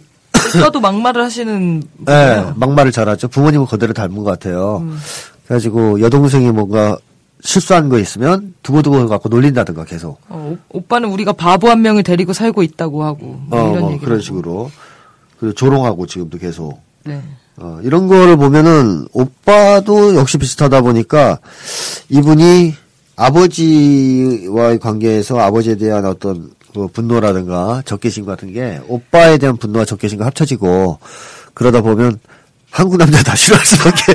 오빠도 막말을 하시는
예,
분이에요.
막말을 잘하죠. 부모님은 그대로 닮은 것 같아요.
음.
그래가지고 여동생이 뭔가 실수한 거 있으면 두고두고 갖고 놀린다든가 계속.
어, 오- 오빠는 우리가 바보 한 명을 데리고 살고 있다고 하고 뭐
어,
이런
뭐
얘기.
그런 식으로. 그리고 조롱하고 지금도 계속.
네.
어, 이런 거를 보면은 오빠도 역시 비슷하다 보니까 이분이 아버지와의 관계에서 아버지에 대한 어떤 그 분노라든가 적개심 같은 게 오빠에 대한 분노와 적개심과 합쳐지고 그러다 보면 한국 남자 다 싫어할 수밖에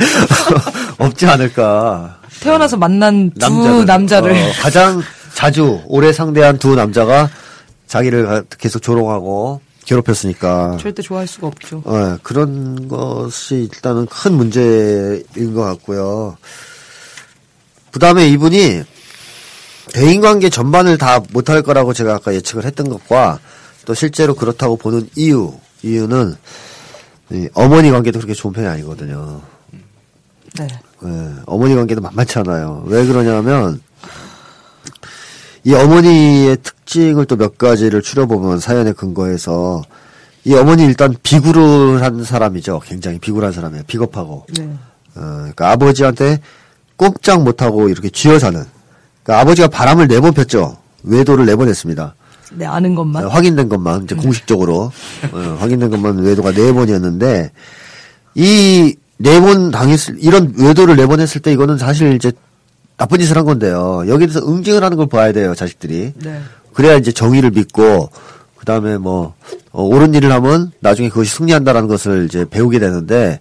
없지 않을까.
태어나서 만난 두
남자들.
남자를
어, 가장 자주 오래 상대한 두 남자가 자기를 가- 계속 조롱하고 괴롭혔으니까.
절대 좋아할 수가 없죠.
어, 그런 것이 일단은 큰 문제인 것 같고요. 그 다음에 이분이 대인관계 전반을 다 못할 거라고 제가 아까 예측을 했던 것과 또 실제로 그렇다고 보는 이유, 이유는 이 어머니 관계도 그렇게 좋은 편이 아니거든요.
네.
예, 어머니 관계도 만만치 않아요. 왜 그러냐면, 이 어머니의 특징을 또 몇 가지를 추려보면 사연에 근거해서, 이 어머니 일단 비굴을 한 사람이죠. 굉장히 비굴한 사람이에요. 비겁하고.
네.
어, 그러니까 아버지한테 꼼짝 못하고 이렇게 쥐어사는. 그러니까 아버지가 바람을 네 번 폈죠. 외도를 네 번 했습니다.
네, 아는 것만.
어, 확인된 것만 이제 공식적으로 어, 확인된 것만 외도가 네 번이었는데 이 네 번 당했을 이런 외도를 네 번 했을 때 이거는 사실 이제 나쁜 짓을 한 건데요. 여기에 대해서 응징을 하는 걸 봐야 돼요, 자식들이.
네.
그래야 이제 정의를 믿고 그 다음에 뭐 어, 옳은 일을 하면 나중에 그것이 승리한다라는 것을 이제 배우게 되는데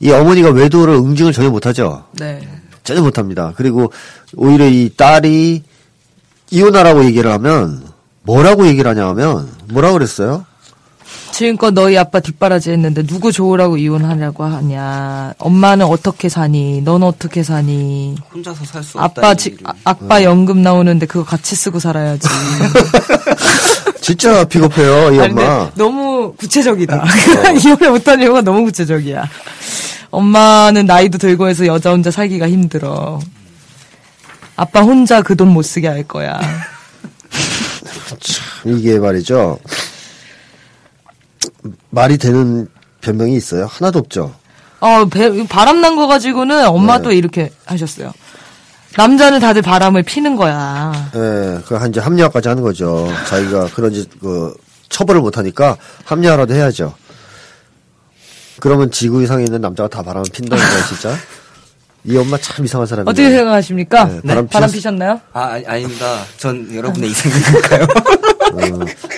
이 어머니가 외도를 응징을 전혀 못하죠.
네.
전혀 못합니다. 그리고 오히려 이 딸이 이혼하라고 얘기를 하면 뭐라고 얘기를 하냐 하면 뭐라고 그랬어요?
지금껏 너희 아빠 뒷바라지 했는데 누구 좋으라고 이혼하려고 하냐. 엄마는 어떻게 사니? 넌 어떻게 사니?
혼자서 살수
아빠 지. 아, 아빠 연금 나오는데 그거 같이 쓰고 살아야지.
진짜 비겁해요, 이
아니,
엄마.
너무 구체적이다. 이혼을 못한 이유가 너무 구체적이야. 엄마는 나이도 들고 해서 여자 혼자 살기가 힘들어. 아빠 혼자 그 돈 못 쓰게 할 거야.
이게 말이죠. 말이 되는 변명이 있어요? 하나도 없죠.
어, 배- 바람 난 거 가지고는 엄마도
네.
이렇게 하셨어요. 남자는 다들 바람을 피는 거야.
예, 그, 한, 이제 합리화까지 하는 거죠. 자기가 그런, 짓, 그, 처벌을 못하니까 합리화라도 해야죠. 그러면 지구 이상에 있는 남자가 다 바람을 핀다는 거예요, 진짜? 이 엄마 참 이상한 사람이에요.
어떻게 생각하십니까?
네, 바람
바람
피셨-
피셨나요?
아, 아니, 아닙니다. 전 여러분의 이상이니까요.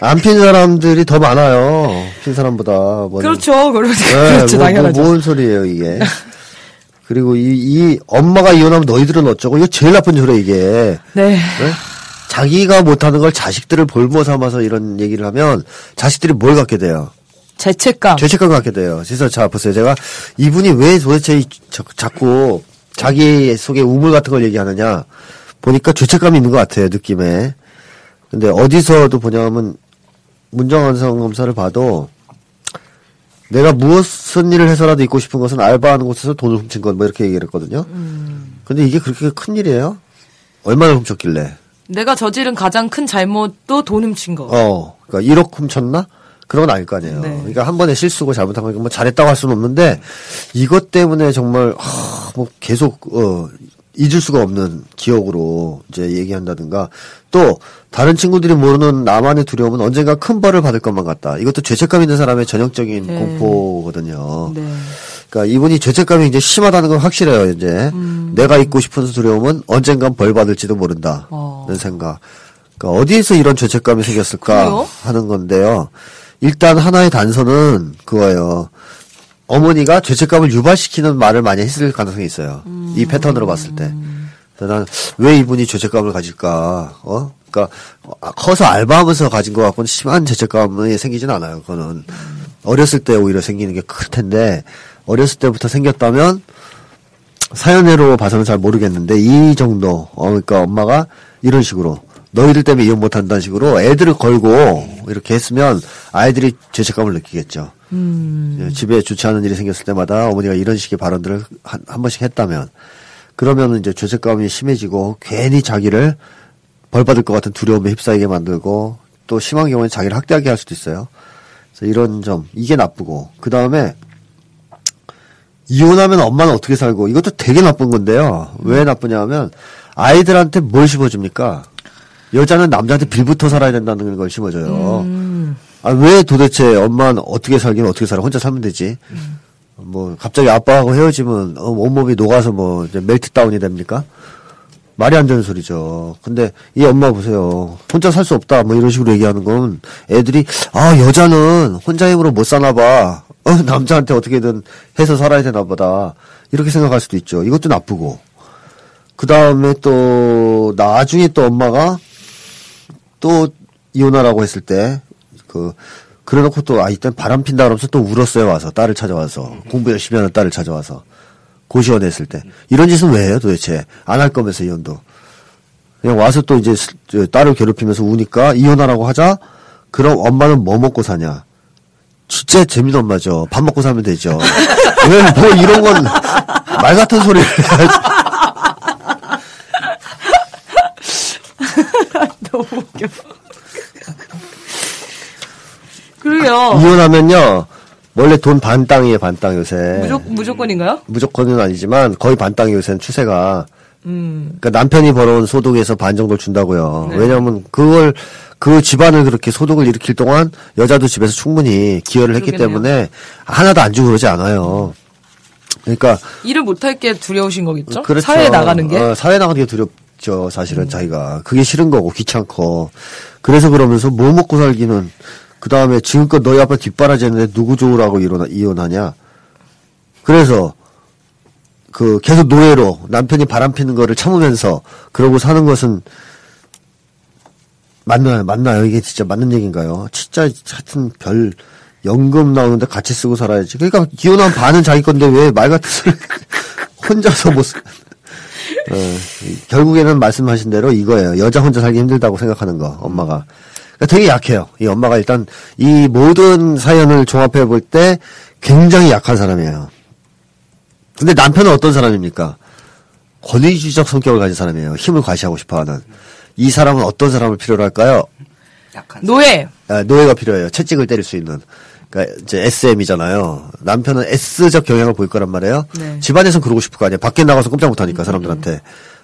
안핀 사람들이 더 많아요. 핀 사람보다. 뭐는.
그렇죠, 그렇죠,
네,
그렇죠,
뭐,
당연하죠.
뭐, 뭔 소리예요, 이게. 그리고 이, 이 엄마가 이혼하면 너희들은 어쩌고, 이거 제일 나쁜 소리야, 이게.
네.
네? 자기가 못하는 걸 자식들을 볼모 삼아서 이런 얘기를 하면 자식들이 뭘 갖게 돼요?
죄책감.
죄책감 갖게 돼요. 그래서 자 보세요. 제가 이분이 왜 도대체 이- 자, 자꾸 자기 속에 우물 같은 걸 얘기하느냐 보니까 죄책감이 있는 것 같아요. 느낌에. 근데 어디서도 보냐면 문정환성 검사를 봐도 내가 무슨 일을 해서라도 있고 싶은 것은 알바하는 곳에서 돈을 훔친 것 뭐 이렇게 얘기를 했거든요. 근데 이게 그렇게 큰 일이에요? 얼마나 훔쳤길래?
내가 저지른 가장 큰 잘못도 돈 훔친 거.
어, 그러니까 1억 훔쳤나? 그런 건 아닐 거 아니에요.
네.
그러니까 한 번에 실수고 잘못한 거니까 뭐 잘했다고 할 수는 없는데 이것 때문에 정말 하, 뭐 계속 어 잊을 수가 없는 기억으로 이제 얘기한다든가 또 다른 친구들이 모르는 나만의 두려움은 언젠가 큰 벌을 받을 것만 같다. 이것도 죄책감 있는 사람의 전형적인
네.
공포거든요.
네.
그러니까 이분이 죄책감이 이제 심하다는 건 확실해요. 이제
음.
내가 잊고 싶은 두려움은 언젠간 벌 받을지도 모른다는
어.
생각. 그러니까 어디에서 이런 죄책감이 생겼을까
그래요?
하는 건데요. 일단 하나의 단서는 그거예요. 어머니가 죄책감을 유발시키는 말을 많이 했을 가능성이 있어요.
음.
이 패턴으로 봤을 때. 그래서 난왜 이분이 죄책감을 가질까? 어? 그러니까 아, 커서 알바하면서 가진 것 같고는 심한 죄책감이 생기진 않아요. 그거는 어렸을 때 오히려 생기는 게 클 텐데 어렸을 때부터 생겼다면 사연으로 봐서는 잘 모르겠는데 이 정도 어 그러니까 엄마가 이런 식으로 너희들 때문에 이혼 못한다는 식으로 애들을 걸고 이렇게 했으면 아이들이 죄책감을 느끼겠죠.
음.
예, 집에 좋지 않은 일이 생겼을 때마다 어머니가 이런 식의 발언들을 한, 한 번씩 했다면 그러면 이제 죄책감이 심해지고 괜히 자기를 벌 받을 것 같은 두려움에 휩싸이게 만들고 또 심한 경우에 자기를 학대하게 할 수도 있어요. 그래서 이런 점 이게 나쁘고 그 다음에 이혼하면 엄마는 어떻게 살고 이것도 되게 나쁜 건데요. 왜 나쁘냐면 아이들한테 뭘 심어줍니까? 여자는 남자한테 빌붙어 살아야 된다는 걸 심어줘요. 아, 왜 도대체 엄마는 어떻게 살긴 어떻게 살아? 혼자 살면 되지. 뭐, 갑자기 아빠하고 헤어지면, 어, 온몸이 녹아서 뭐, 이제 멜트 다운이 됩니까? 말이 안 되는 소리죠. 근데 이 엄마 보세요. 혼자 살 수 없다. 뭐 이런 식으로 얘기하는 건 애들이, 아, 여자는 혼자 힘으로 못 사나 봐. 어, 남자한테 어떻게든 해서 살아야 되나 보다. 이렇게 생각할 수도 있죠. 이것도 나쁘고. 그 다음에 또, 나중에 또 엄마가 또 이혼하라고 했을 때, 그, 그래놓고 또, 아, 이땐 바람 핀다 그러면서 또 울었어요, 와서. 딸을 찾아와서. 공부 열심히 하는 딸을 찾아와서. 고시원했을 때. 이런 짓은 왜 해요, 도대체? 안 할 거면서, 이혼도. 그냥 와서 또 이제 딸을 괴롭히면서 우니까 이혼하라고 하자? 그럼 엄마는 뭐 먹고 사냐? 진짜 재밌는 엄마죠. 밥 먹고 살면 되죠. 왜 뭐 이런 건 말 같은 소리를 해야지.
너무 웃겨. 그래요.
이혼하면요. 원래 돈 반 땅이에요, 반 땅 요새.
무조, 무조건인가요?
무조건은 아니지만 거의 반 땅이 요새는 추세가.
음.
그러니까 남편이 벌어온 소득에서 반 정도 준다고요. 왜냐하면 그걸 그 집안을 그렇게 소득을 일으킬 동안 여자도 집에서 충분히 기여를 했기
그러겠네요.
때문에 하나도 안 주고 그러지 않아요. 그러니까
일을 못할 게 두려우신 거겠죠?
그렇죠.
사회에 나가는 게.
어, 사회 나가는 게 두렵 죠. 사실은 자기가 그게 싫은 거고 귀찮고 그래서 그러면서 뭐 먹고 살기는 그 다음에 지금껏 너희 아빠 뒷바라지했는데 누구 좋으라고 이혼하, 이혼하냐. 그래서 그 계속 노예로 남편이 바람 피는 거를 참으면서 그러고 사는 것은 맞나요? 맞나요? 이게 진짜 맞는 얘기인가요? 진짜 하여튼 별 연금 나오는데 같이 쓰고 살아야지. 그러니까 기혼한 반은 자기 건데 왜 말 같은 혼자서 못 쓰. 어, 이- 결국에는 말씀하신 대로 이거예요. 여자 혼자 살기 힘들다고 생각하는 거, 엄마가. 그러니까 되게 약해요. 이 엄마가 일단 이 모든 사연을 종합해 볼 때 굉장히 약한 사람이에요. 근데 남편은 어떤 사람입니까? 권위주의적 성격을 가진 사람이에요. 힘을 과시하고 싶어 하는. 이 사람은 어떤 사람을 필요로 할까요?
약한
노예.
아, 노예가 필요해요. 채찍을 때릴 수 있는. 그러니까 이제 SM이잖아요. 남편은 S적 경향을 보일 거란 말이에요.
네.
집안에서 그러고 싶을 거 아니에요. 밖에 나가서 꼼짝 못 하니까 사람들한테.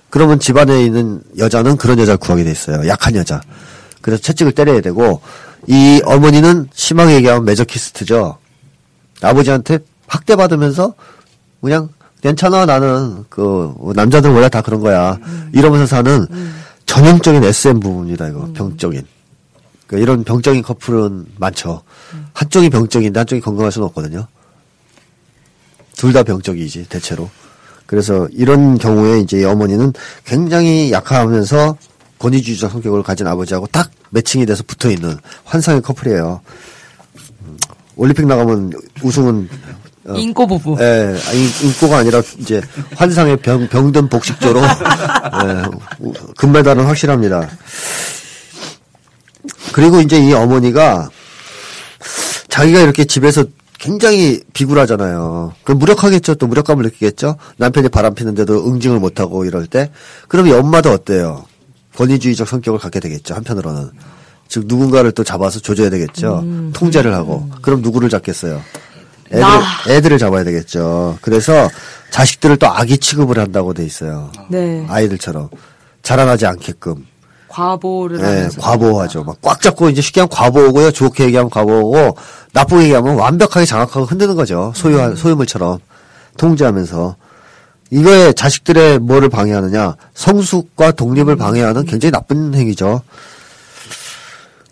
그러면 집안에 있는 여자는 그런 여자를 구하게 돼 있어요. 약한 여자. 그래서 채찍을 때려야 되고 이 어머니는 심하게 얘기하면 매저키스트죠. 아버지한테 학대 받으면서 그냥 괜찮아 나는 그 남자들 원래 다 그런 거야 이러면서 사는 전형적인 SM 부부입니다 이거 병적인 그러니까 이런 병적인 커플은 많죠 한쪽이 병적인데 한쪽이 건강할 수는 없거든요 둘 다 병적이지 대체로 그래서 이런 경우에 이제 이 어머니는 굉장히 약하면서 권위주의적 성격을 가진 아버지하고 딱 매칭이 돼서 붙어 있는 환상의 커플이에요 음, 올림픽 나가면 우승은 어,
인꼬 부부.
예, 아니, 인꼬가 아니라 이제 환상의 병, 병든 복식조로 예, 우- 금메달은 확실합니다. 그리고 이제 이 어머니가 자기가 이렇게 집에서 굉장히 비굴하잖아요. 그럼 무력하겠죠. 또 무력감을 느끼겠죠. 남편이 바람 피는데도 응징을 못하고 이럴 때. 그럼 이 엄마도 어때요? 권위주의적 성격을 갖게 되겠죠. 한편으로는. 즉 누군가를 또 잡아서 조져야 되겠죠. 통제를 하고. 그럼 누구를 잡겠어요? 애들,
나.
애들을 잡아야 되겠죠. 그래서 자식들을 또 아기 취급을 한다고 돼 있어요.
네.
아이들처럼. 자라나지 않게끔.
과보를
예,
하면서.
과보하죠. 막 꽉 잡고 이제 쉽게 하면 과보오고요. 좋게 얘기하면 과보오고 나쁘게 얘기하면 완벽하게 장악하고 흔드는 거죠. 소유 소유물처럼 통제하면서 이거에 자식들의 뭐를 방해하느냐 성숙과 독립을 방해하는 굉장히 나쁜 행위죠.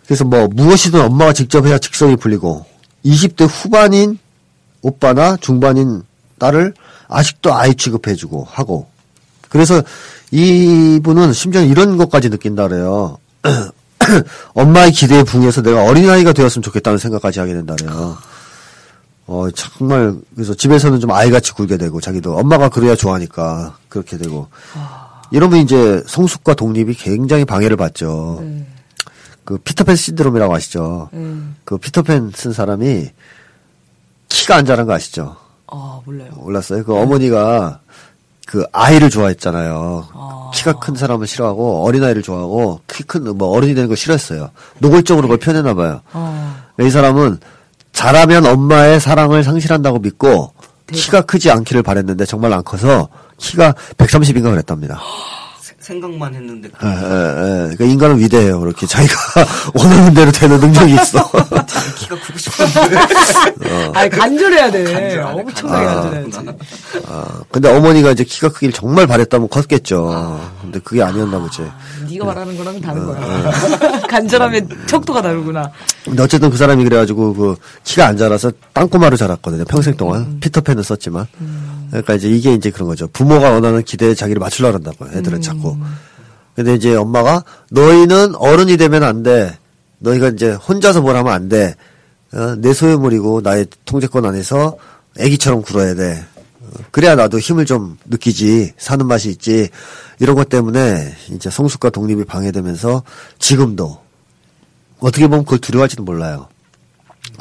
그래서 뭐 무엇이든 엄마가 직접 해야 직성이 풀리고 20대 후반인 오빠나 중반인 딸을 아직도 아이 취급해주고 하고 그래서 이분은 심지어 이런 것까지 느낀다 그래요. 엄마의 기대에 붕해서 내가 어린아이가 되었으면 좋겠다는 생각까지 하게 된다 그래요. 어, 정말, 그래서 집에서는 좀 아이같이 굴게 되고, 자기도 엄마가 그래야 좋아하니까, 그렇게 되고. 이러면 이제 성숙과 독립이 굉장히 방해를 받죠. 그 피터팬 신드롬이라고 아시죠?
음.
그 피터팬 쓴 사람이 키가 안 자란 거 아시죠?
아, 몰라요.
몰랐어요. 그 어머니가 그 아이를 좋아했잖아요. 키가 큰 사람을 싫어하고 어린 아이를 좋아하고 키 큰 뭐 어른이 되는 걸 싫어했어요. 노골적으로 그걸 표현했나 봐요.
어.
이 사람은 자라면 엄마의 사랑을 상실한다고 믿고 키가 크지 않기를 바랬는데 정말 안 커서 키가 130인가 그랬답니다.
세- 생각만 했는데
예, 예, 예. 그러니까 인간은 위대해요. 그렇게 자기가 원하는 대로 되는 능력이 있어.
키가 크고 싶었는데
아니, 간절해야 돼.
간절하네,
엄청나게
간절하네.
간절해야지.
아, 근데 어머니가 이제 키가 크길 정말 바랬다면 컸겠죠. 근데 그게 아니었나 보지.
네가 말하는 거랑 다른 거야. 간절하면 척도가 다르구나.
근데 어쨌든 그 사람이 그래가지고 그 키가 안 자라서 땅꼬마로 자랐거든요. 평생 동안 피터팬을 썼지만. 그러니까 이제 이게 이제 그런 거죠. 부모가 원하는 기대에 자기를 맞추려고 한다고요. 애들은 자꾸. 근데 이제 엄마가 너희는 어른이 되면 안 돼. 너희가 이제 혼자서 뭘 하면 안 돼. 어, 내 소유물이고 나의 통제권 안에서 애기처럼 굴어야 돼. 어, 그래야 나도 힘을 좀 느끼지. 사는 맛이 있지. 이런 것 때문에 이제 성숙과 독립이 방해되면서 지금도 어떻게 보면 그걸 두려워할지도 몰라요.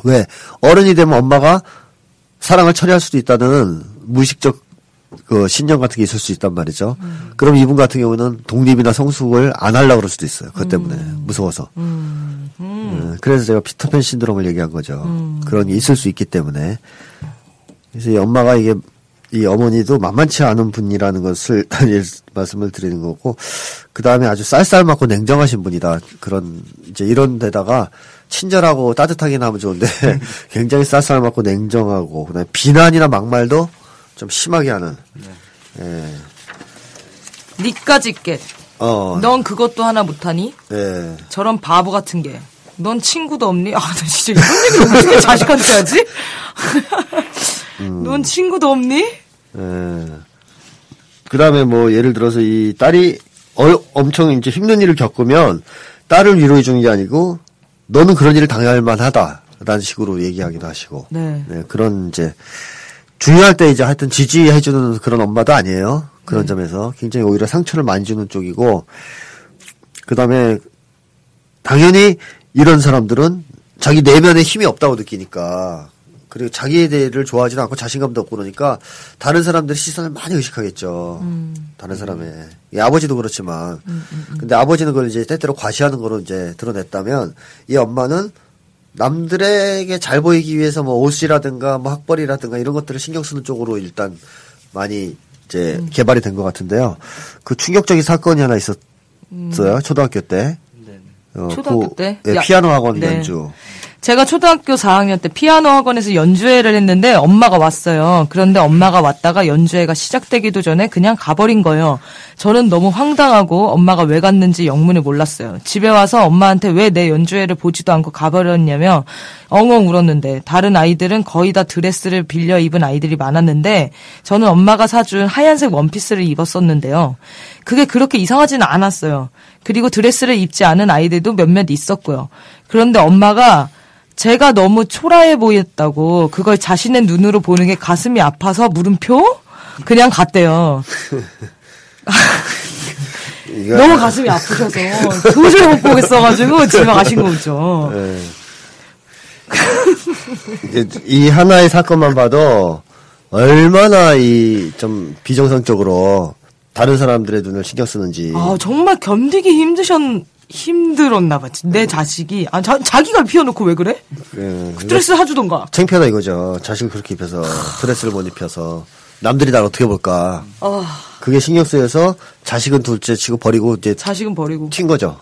왜? 어른이 되면 엄마가 사랑을 처리할 수도 있다는 무의식적 그 신념 같은 게 있을 수 있단 말이죠. 그럼 이분 같은 경우는 독립이나 성숙을 안 하려고 그럴 수도 있어요. 그것 때문에. 무서워서. 음, 그래서 제가 피터팬 신드롬을 얘기한 거죠. 그런 게 있을 수 있기 때문에. 그래서 이 엄마가 이게 이 어머니도 만만치 않은 분이라는 것을 예, 말씀을 드리는 거고 그 다음에 아주 쌀쌀맞고 냉정하신 분이다 그런 이제 이런 데다가 친절하고 따뜻하긴 하면 좋은데 굉장히 쌀쌀맞고 냉정하고 그다음에 비난이나 막말도 좀 심하게 하는 예.
니까지 게.
어,
넌 그것도 하나 못하니?
예.
저런 바보 같은 게. 넌 친구도 없니? 아, 나 진짜 이런 얘기를 어떻게 자식한테 하지? 넌 친구도 없니?
예. 그 다음에 뭐, 예를 들어서 이 딸이 어, 엄청 이제 힘든 일을 겪으면 딸을 위로해 주는 게 아니고 너는 그런 일을 당할 만하다. 라는 식으로 얘기하기도 하시고.
네.
그런 이제 중요할 때 이제 하여튼 지지해 주는 그런 엄마도 아니에요. 그런 점에서 굉장히 오히려 상처를 많이 주는 쪽이고 그 다음에 당연히 이런 사람들은 자기 내면에 힘이 없다고 느끼니까 그리고 자기에 대해를 좋아하지도 않고 자신감도 없고 그러니까 다른 사람들의 시선을 많이 의식하겠죠. 다른 사람의. 이 아버지도 그렇지만. 근데 아버지는 그걸 이제 때때로 과시하는 거로 이제 드러냈다면 이 엄마는 남들에게 잘 보이기 위해서 뭐 옷이라든가 뭐 학벌이라든가 이런 것들을 신경 쓰는 쪽으로 일단 많이 이제 개발이 된 것 같은데요. 그 충격적인 사건이 하나 있었어요. 초등학교 때.
네.
어,
초등학교
그,
때?
예,
야,
피아노 학원
네.
연주.
제가 초등학교 4학년 때 피아노 학원에서 연주회를 했는데 엄마가 왔어요. 그런데 엄마가 왔다가 연주회가 시작되기도 전에 그냥 가버린 거예요. 저는 너무 황당하고 엄마가 왜 갔는지 영문을 몰랐어요. 집에 와서 엄마한테 왜 내 연주회를 보지도 않고 가버렸냐며 엉엉 울었는데 다른 아이들은 거의 다 드레스를 빌려 입은 아이들이 많았는데 저는 엄마가 사준 하얀색 원피스를 입었었는데요. 그게 그렇게 이상하지는 않았어요. 그리고 드레스를 입지 않은 아이들도 몇몇 있었고요. 그런데 엄마가 제가 너무 초라해 보였다고 그걸 자신의 눈으로 보는 게 가슴이 아파서 물음표? 그냥 갔대요. 너무 가슴이 아프셔서 도저히 못 보겠어가지고 집에 가신 거죠.
예. 이제 이 하나의 사건만 봐도 얼마나 이 좀 비정상적으로 다른 사람들의 눈을 신경 쓰는지.
아 정말 견디기 힘드셨 힘들었나 봐. 내 자식이 아 자, 자기가 피워놓고 왜 그래?
예.
드레스 사주던가.
창피하다 이거죠. 자식을 그렇게 입혀서 드레스를 못 입혀서 남들이 날 어떻게 볼까.
아
그게 신경 쓰여서 자식은 둘째 치고 버리고 이제
자식은 버리고.
튄 거죠.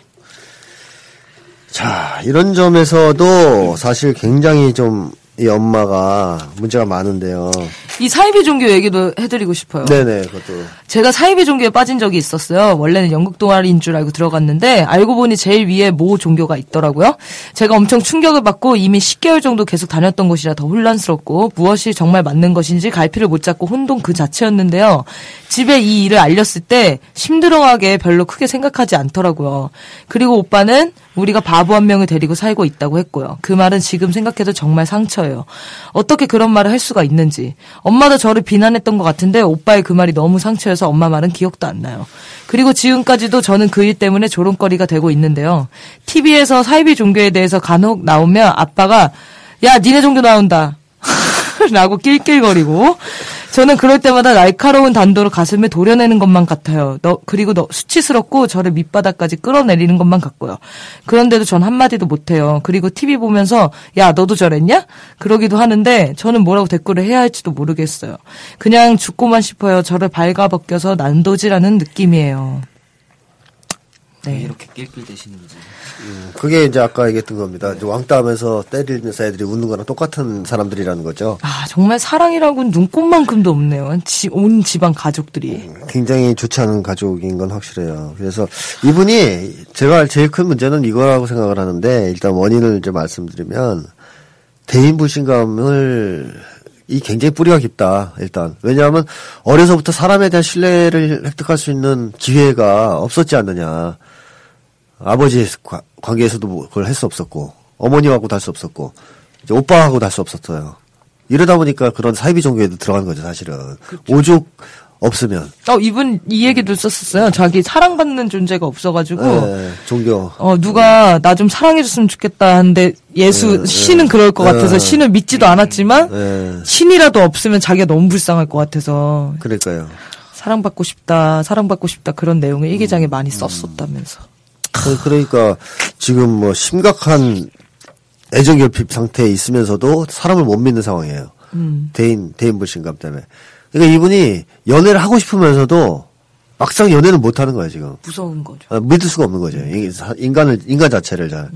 자, 이런 점에서도 사실 굉장히 좀 이 엄마가 문제가 많은데요.
이 사이비 종교 얘기도 해드리고 싶어요.
네네, 그것도.
제가 사이비 종교에 빠진 적이 있었어요. 원래는 영국 동아리인 줄 알고 들어갔는데 알고 보니 제일 위에 모 종교가 있더라고요. 제가 엄청 충격을 받고 이미 10개월 정도 계속 다녔던 곳이라 더 혼란스럽고 무엇이 정말 맞는 것인지 갈피를 못 잡고 혼돈 그 자체였는데요. 집에 이 일을 알렸을 때 심드렁하게 별로 크게 생각하지 않더라고요. 그리고 오빠는 우리가 바보 한 명을 데리고 살고 있다고 했고요. 그 말은 지금 생각해도 정말 상처예요. 어떻게 그런 말을 할 수가 있는지. 엄마도 저를 비난했던 것 같은데 오빠의 그 말이 너무 상처여서 엄마 말은 기억도 안 나요. 그리고 지금까지도 저는 그 일 때문에 조롱거리가 되고 있는데요. TV에서 사이비 종교에 대해서 간혹 나오면 아빠가 야 니네 종교 나온다. 라고 낄낄거리고 저는 그럴 때마다 날카로운 단도로 가슴에 도려내는 것만 같아요. 너 그리고 너 수치스럽고 저를 밑바닥까지 끌어내리는 것만 같고요. 그런데도 전 한마디도 못해요. 그리고 TV 보면서 야 너도 저랬냐? 그러기도 하는데 저는 뭐라고 댓글을 해야 할지도 모르겠어요. 그냥 죽고만 싶어요. 저를 발가벗겨서 난도질하는 느낌이에요.
왜
네.
이렇게 낄낄대시는지.
그게 이제 아까 얘기했던 겁니다. 이제 왕따 하면서 때리면서 애들이 웃는 거랑 똑같은 사람들이라는 거죠.
아 정말 사랑이라고는 눈꽃만큼도 없네요. 지- 온 집안 가족들이.
굉장히 좋지 않은 가족인 건 확실해요. 그래서 이분이 제가 제일 큰 문제는 이거라고 생각을 하는데 일단 원인을 이제 말씀드리면 대인 불신감을 이 굉장히 뿌리가 깊다. 일단 왜냐하면 어려서부터 사람에 대한 신뢰를 획득할 수 있는 기회가 없었지 않느냐. 아버지 과- 관계에서도 뭐 그걸 할 수 없었고 어머니하고도 할 수 없었고 이제 오빠하고도 할 수 없었어요. 이러다 보니까 그런 사이비 종교에도 들어간 거죠, 사실은. 오죽 없으면.
어 이분 이 얘기도 썼었어요. 자기 사랑받는 존재가 없어가지고
예, 종교.
어 누가 나 좀 사랑해줬으면 좋겠다 하는데 예수
네,
신은 그럴 것
네.
같아서 신을 믿지도 않았지만
예,
신이라도 없으면 자기가 너무 불쌍할 것 같아서
그러니까요.
사랑받고 싶다 사랑받고 싶다 그런 내용을
음,
일기장에 많이 썼었다면서
그- 그러니까 지금 뭐 심각한 애정 결핍 상태에 있으면서도 사람을 못 믿는 상황이에요.
음.
대인 대인 불신감 때문에. 그러니까 이분이 연애를 하고 싶으면서도 막상 연애는 못 하는 거예요 지금.
무서운 거죠.
아, 믿을 수가 없는 거죠. 인간을 인간 자체를 잘.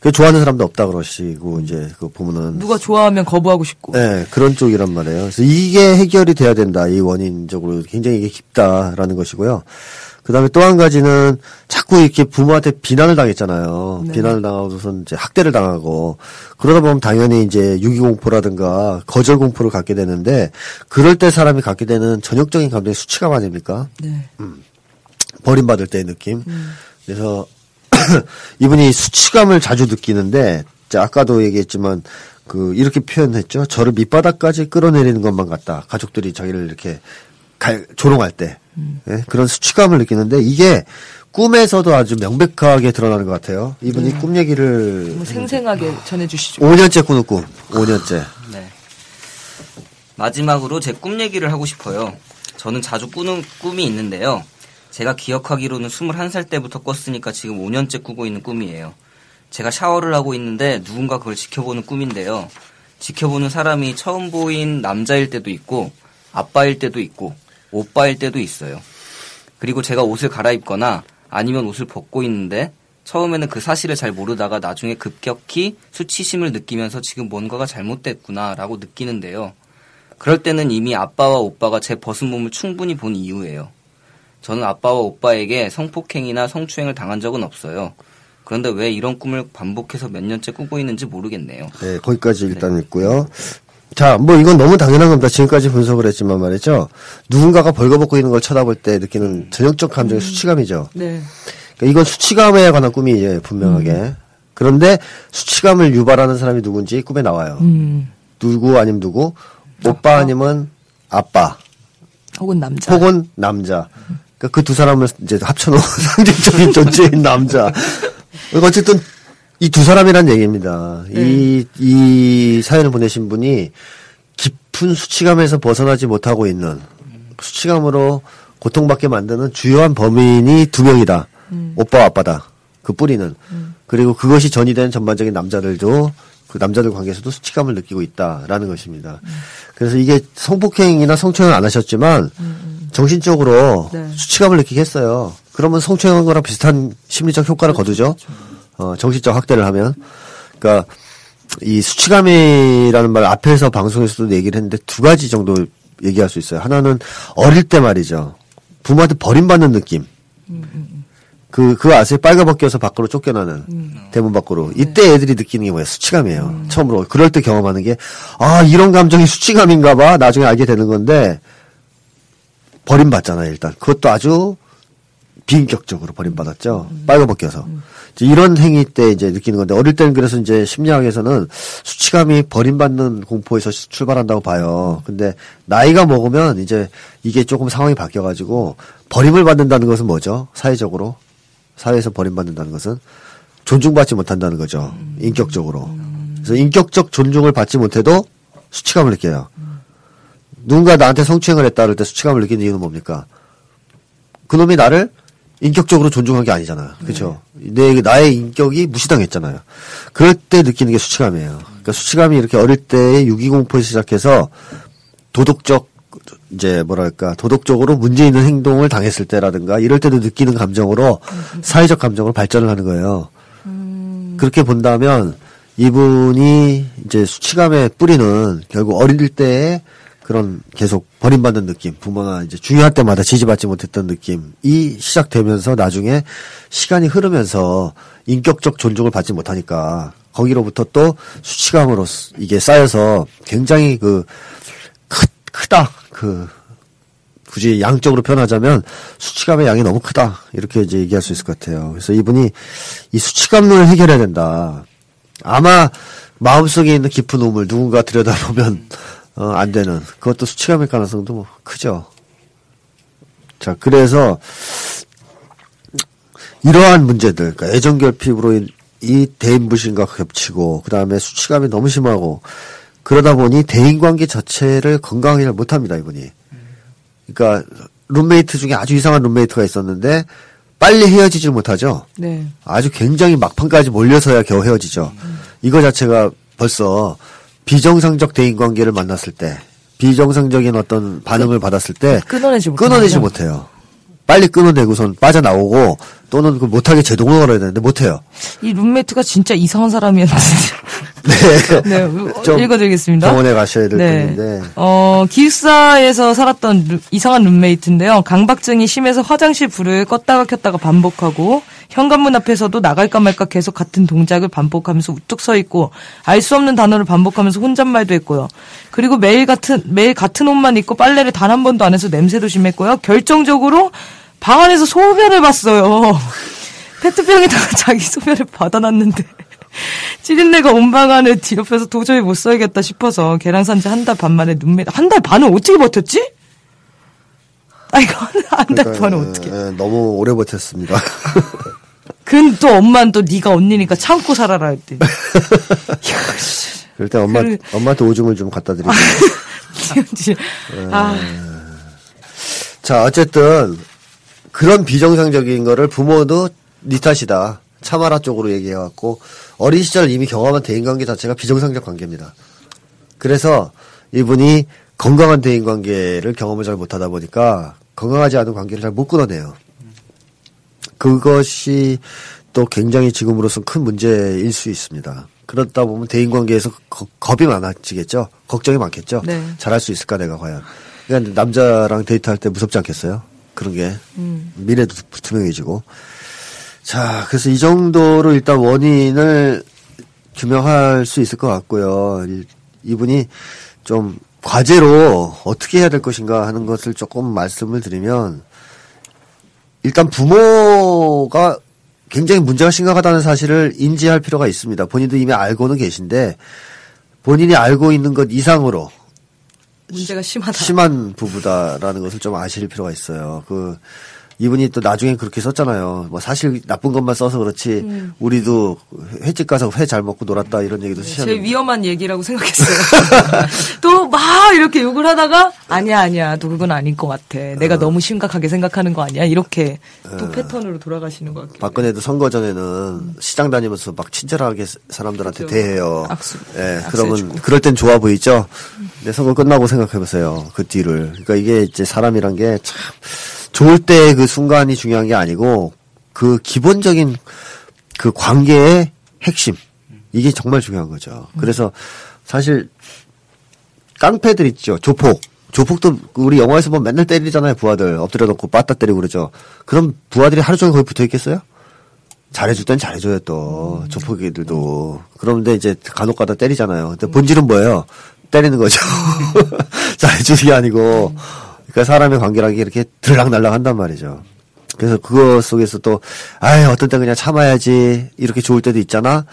그 좋아하는 사람도 없다 그러시고 이제 그 보면은
누가 좋아하면 거부하고 싶고
네, 그런 쪽이란 말이에요. 그래서 이게 해결이 돼야 된다. 이 원인적으로 굉장히 이게 깊다라는 것이고요. 그 다음에 또 한 가지는 자꾸 이렇게 부모한테 비난을 당했잖아요.
네.
비난을 당하고선 이제 학대를 당하고 그러다 보면 당연히 이제 유기 공포라든가 거절 공포를 갖게 되는데 그럴 때 사람이 갖게 되는 전형적인 감정이 수치감 아닙니까?
네.
버림받을 때의 느낌.
음.
그래서 이분이 수치감을 자주 느끼는데 아까도 얘기했지만 그 이렇게 표현했죠. 저를 밑바닥까지 끌어내리는 것만 같다. 가족들이 자기를 이렇게 갈, 조롱할 때
음.
예? 그런 수치감을 느끼는데 이게 꿈에서도 아주 명백하게 드러나는 것 같아요. 이분이
네.
꿈 얘기를
뭐 생생하게 전해주시죠.
5년째 꾸는 꿈, 5년째.
네. 마지막으로 제 꿈 얘기를 하고 싶어요. 저는 자주 꾸는 꿈이 있는데요. 제가 기억하기로는 21살 때부터 꿨으니까 지금 5년째 꾸고 있는 꿈이에요. 제가 샤워를 하고 있는데 누군가 그걸 지켜보는 꿈인데요. 지켜보는 사람이 처음 보인 남자일 때도 있고, 아빠일 때도 있고, 오빠일 때도 있어요. 그리고 제가 옷을 갈아입거나 아니면 옷을 벗고 있는데 처음에는 그 사실을 잘 모르다가 나중에 급격히 수치심을 느끼면서 지금 뭔가가 잘못됐구나라고 느끼는데요. 그럴 때는 이미 아빠와 오빠가 제 벗은 몸을 충분히 본 이유예요. 저는 아빠와 오빠에게 성폭행이나 성추행을 당한 적은 없어요. 그런데 왜 이런 꿈을 반복해서 몇 년째 꾸고 있는지 모르겠네요.
네, 거기까지 일단 있고요. 자, 뭐 이건 너무 당연한 겁니다. 지금까지 분석을 했지만 말이죠. 누군가가 벌거벗고 있는 걸 쳐다볼 때 느끼는 전형적 감정의 수치감이죠.
네.
그러니까 이건 수치감에 관한 꿈이에요, 분명하게. 그런데 수치감을 유발하는 사람이 누군지 꿈에 나와요.
음.
누구 아니면 누구? 오빠 아니면 아빠.
혹은 남자.
혹은 남자. 그러니까 그 두 사람을 이제 합쳐놓은 상징적인 존재인 남자. 어쨌든 이 두 사람이란 얘기입니다. 이, 이 사연을 보내신 분이 깊은 수치감에서 벗어나지 못하고 있는 수치감으로 고통받게 만드는 주요한 범인이 두 명이다. 오빠와 아빠다. 그 뿌리는. 그리고 그것이 전이된 전반적인 남자들도 그 남자들 관계에서도 수치감을 느끼고 있다라는 것입니다. 그래서 이게 성폭행이나 성추행을 안 하셨지만 정신적으로
네.
수치감을 느끼게 했어요. 그러면 성추행한 거랑 비슷한 심리적 효과를 거두죠. 어, 정신적 학대를 하면. 그러니까 이 수치감이라는 말 앞에서 방송에서도 얘기를 했는데 두 가지 정도 얘기할 수 있어요. 하나는 어릴 때 말이죠. 부모한테 버림받는 느낌. 그, 그거 아세요? 빨가벗겨서 밖으로 쫓겨나는, 대문 밖으로. 이때 애들이 느끼는 게 뭐예요? 수치감이에요. 처음으로. 그럴 때 경험하는 게, 아, 이런 감정이 수치감인가 봐. 나중에 알게 되는 건데, 버림받잖아요, 일단. 그것도 아주 비인격적으로 버림받았죠. 빨가벗겨서. 이런 행위 때 이제 느끼는 건데, 어릴 때는 그래서 이제 심리학에서는 수치감이 버림받는 공포에서 출발한다고 봐요. 근데 나이가 먹으면 이제 이게 조금 상황이 바뀌어가지고, 버림을 받는다는 것은 뭐죠? 사회적으로. 사회에서 버림받는다는 것은 존중받지 못한다는 거죠. 인격적으로. 그래서 인격적 존중을 받지 못해도 수치감을 느껴요. 누군가 나한테 성추행을 했다 그럴 때 수치감을 느끼는 이유는 뭡니까? 그놈이 나를 인격적으로 존중한 게 아니잖아요. 그렇죠? 내 나의 인격이 무시당했잖아요. 그럴 때 느끼는 게 수치감이에요. 그러니까 수치감이 이렇게 어릴 때의 유기공포에 시작해서 도덕적 이제 뭐랄까 도덕적으로 문제 있는 행동을 당했을 때라든가 이럴 때도 느끼는 감정으로 사회적 감정으로 발전을 하는 거예요. 그렇게 본다면 이분이 이제 수치감의 뿌리는 결국 어릴 때에 그런 계속 버림받는 느낌, 부모나 이제 중요할 때마다 지지받지 못했던 느낌이 시작되면서 나중에 시간이 흐르면서 인격적 존중을 받지 못하니까 거기로부터 또 수치감으로 이게 쌓여서 굉장히 그 크, 크다. 그 굳이 양적으로 표현하자면 수치감의 양이 너무 크다. 이렇게 이제 얘기할 수 있을 것 같아요. 그래서 이분이 이 수치감을 해결해야 된다. 아마 마음속에 있는 깊은 우물 누군가 들여다보면 어, 안 되는 그것도 수치감일 가능성도 뭐 크죠. 자, 그래서 이러한 문제들, 그러니까 애정 결핍으로 이 대인 불신과 겹치고 그 다음에 수치감이 너무 심하고 그러다 보니 대인 관계 자체를 건강하게 못합니다 이분이. 그러니까 룸메이트 중에 아주 이상한 룸메이트가 있었는데 빨리 헤어지질 못하죠.
네.
아주 굉장히 막판까지 몰려서야 겨우 헤어지죠. 이거 자체가 벌써 비정상적 대인 관계를 만났을 때 비정상적인 어떤 반응을 받았을 때
끊어내지 못
끊어내지 못해요. 빨리 끊어내고선 빠져나오고 또는 그 못하게 제동을 걸어야 되는데 못해요.
이 룸메이트가 진짜 이상한 사람이었는데.
네.
네, 읽어드리겠습니다.
병원에 가셔야 될
네.
텐데.
어, 기숙사에서 살았던 루- 이상한 룸메이트인데요. 강박증이 심해서 화장실 불을 껐다가 켰다가 반복하고 현관문 앞에서도 나갈까 말까 계속 같은 동작을 반복하면서 우뚝 서 있고 알 수 없는 단어를 반복하면서 혼잣말도 했고요. 그리고 매일 같은 매일 같은 옷만 입고 빨래를 단 한 번도 안 해서 냄새도 심했고요. 결정적으로 방 안에서 소변을 봤어요. 페트병에다가 자기 소변을 받아놨는데 찌린내가 온 방 안에 뒤옆에서 도저히 못 써야겠다 싶어서 걔랑 산지 한 달 반 만에 눈매 한달 반을 어떻게 버텼지? 아 이거 한달
그러니까,
반을 어떻게?
예, 너무 오래 버텼습니다.
근 또 엄마는 또 네가 언니니까 참고 살아라 했대.
그럴 때 엄마
그래.
엄마한테 오줌을 좀 갖다 드리고.
아,
자, 어쨌든 그런 비정상적인 거를 부모도 니 탓이다. 참아라 쪽으로 얘기해갖고 어린 시절 이미 경험한 대인관계 자체가 비정상적 관계입니다. 그래서 이분이 건강한 대인관계를 경험을 잘 못하다 보니까 건강하지 않은 관계를 잘 못 끊어내요. 그것이 또 굉장히 지금으로선 큰 문제일 수 있습니다. 그러다 보면 대인관계에서 거- 겁이 많아지겠죠. 걱정이 많겠죠.
네.
잘할 수 있을까 내가 과연. 그러니까 남자랑 데이트할 때 무섭지 않겠어요? 그런 게 미래도 투명해지고. 자, 그래서 이 정도로 일단 원인을 규명할 수 있을 것 같고요. 이- 이분이 좀 과제로 어떻게 해야 될 것인가 하는 것을 조금 말씀을 드리면 일단 부모가 굉장히 문제가 심각하다는 사실을 인지할 필요가 있습니다. 본인도 이미 알고는 계신데 본인이 알고 있는 것 이상으로
문제가 심하다.
심한 부부다라는 것을 좀 아실 필요가 있어요. 그 이분이 또 나중에 그렇게 썼잖아요. 뭐 사실 나쁜 것만 써서 그렇지 우리도 횟집 가서 회 잘 먹고 놀았다 이런 얘기도
제일
쓰셨는데
위험한 얘기라고 생각했어요. 또 막 이렇게 욕을 하다가 아니야 아니야 또 그건 아닌 것 같아. 내가 너무 심각하게 생각하는 거 아니야. 이렇게 또 패턴으로 돌아가시는 것 같아요.
박근혜도 선거 전에는 시장 다니면서 막 친절하게 사람들한테
그죠.
대해요.
악수.
예,
악수
그러면
해주고.
그럴 땐 좋아 보이죠. 근데 선거 끝나고 생각해 보세요. 그 뒤를. 그러니까 이게 이제 사람이란 게 참 좋을 때 그 순간이 중요한 게 아니고 그 기본적인 그 관계의 핵심 이게 정말 중요한 거죠. 그래서 사실 깡패들 있죠. 조폭. 조폭도 우리 영화에서 보면 맨날 때리잖아요. 부하들 엎드려 놓고 빠따 때리고 그러죠. 그럼 부하들이 하루 종일 거기 붙어 있겠어요? 잘해줄 땐 잘해줘요 또 조폭이들도 그런데 이제 간혹가다 때리잖아요. 근데 본질은 뭐예요? 때리는 거죠. 잘해주는 게 아니고 그러니까 사람의 관계라는 게 이렇게 들락날락 한단 말이죠. 그래서 그거 속에서 또 아이 어떤 때 그냥 참아야지 이렇게 좋을 때도 있잖아.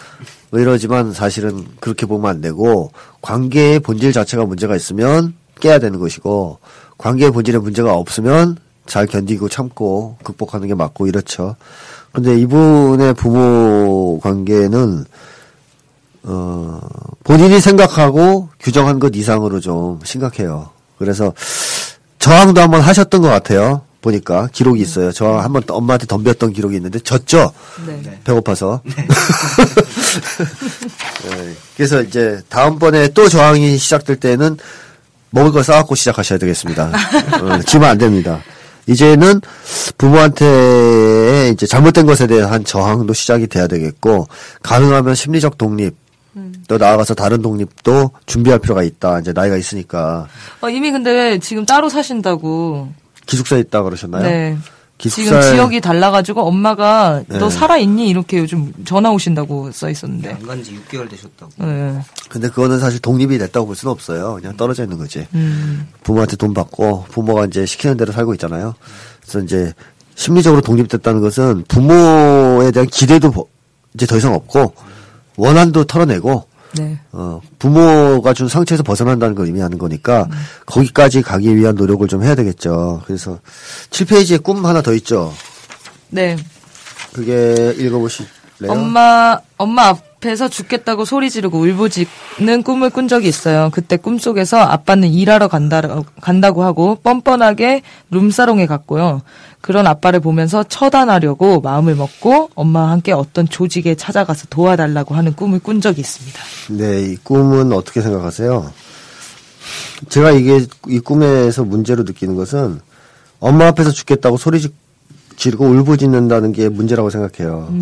뭐 이러지만 사실은 그렇게 보면 안 되고 관계의 본질 자체가 문제가 있으면 깨야 되는 것이고 관계의 본질에 문제가 없으면 잘 견디고 참고 극복하는 게 맞고 이렇죠. 근데 이분의 부모 관계는 어, 본인이 생각하고 규정한 것 이상으로 좀 심각해요. 그래서 저항도 한번 하셨던 것 같아요. 보니까 기록이 있어요. 저항 한번 엄마한테 덤볐던 기록이 있는데 졌죠.
네.
배고파서. 네, 그래서 이제 다음번에 또 저항이 시작될 때는 먹을 걸 싸갖고 시작하셔야 되겠습니다. 어, 지면 안 됩니다. 이제는 부모한테 이제 잘못된 것에 대한 저항도 시작이 돼야 되겠고 가능하면 심리적 독립 또 나아가서 다른 독립도 준비할 필요가 있다. 이제 나이가 있으니까
어, 이미 근데 지금 따로 사신다고.
기숙사에 있다 그러셨나요?
네. 지금
기숙사에-
지역이 달라가지고 엄마가
네.
너 살아있니? 이렇게 요즘 전화 오신다고 써 있었는데.
안 간 지 6개월 되셨다고.
네.
근데 그거는 사실 독립이 됐다고 볼 수는 없어요. 그냥 떨어져 있는 거지.
음.
부모한테 돈 받고 부모가 이제 시키는 대로 살고 있잖아요. 그래서 이제 심리적으로 독립됐다는 것은 부모에 대한 기대도 버- 이제 더 이상 없고 원한도 털어내고
네.
어, 부모가 준 상처에서 벗어난다는 걸 의미하는 거니까 거기까지 가기 위한 노력을 좀 해야 되겠죠. 그래서 7페이지에 꿈 하나 더 있죠.
네.
그게 읽어보실래요?
엄마, 엄마 앞에서 죽겠다고 소리 지르고 울부짖는 꿈을 꾼 적이 있어요. 그때 꿈속에서 아빠는 일하러 간다, 간다고 하고 뻔뻔하게 룸사롱에 갔고요. 그런 아빠를 보면서 처단하려고 마음을 먹고 엄마와 함께 어떤 조직에 찾아가서 도와달라고 하는 꿈을 꾼 적이 있습니다.
네, 이 꿈은 어떻게 생각하세요? 제가 이게 이 꿈에서 문제로 느끼는 것은 엄마 앞에서 죽겠다고 소리 지- 지르고 울부짖는다는 게 문제라고 생각해요.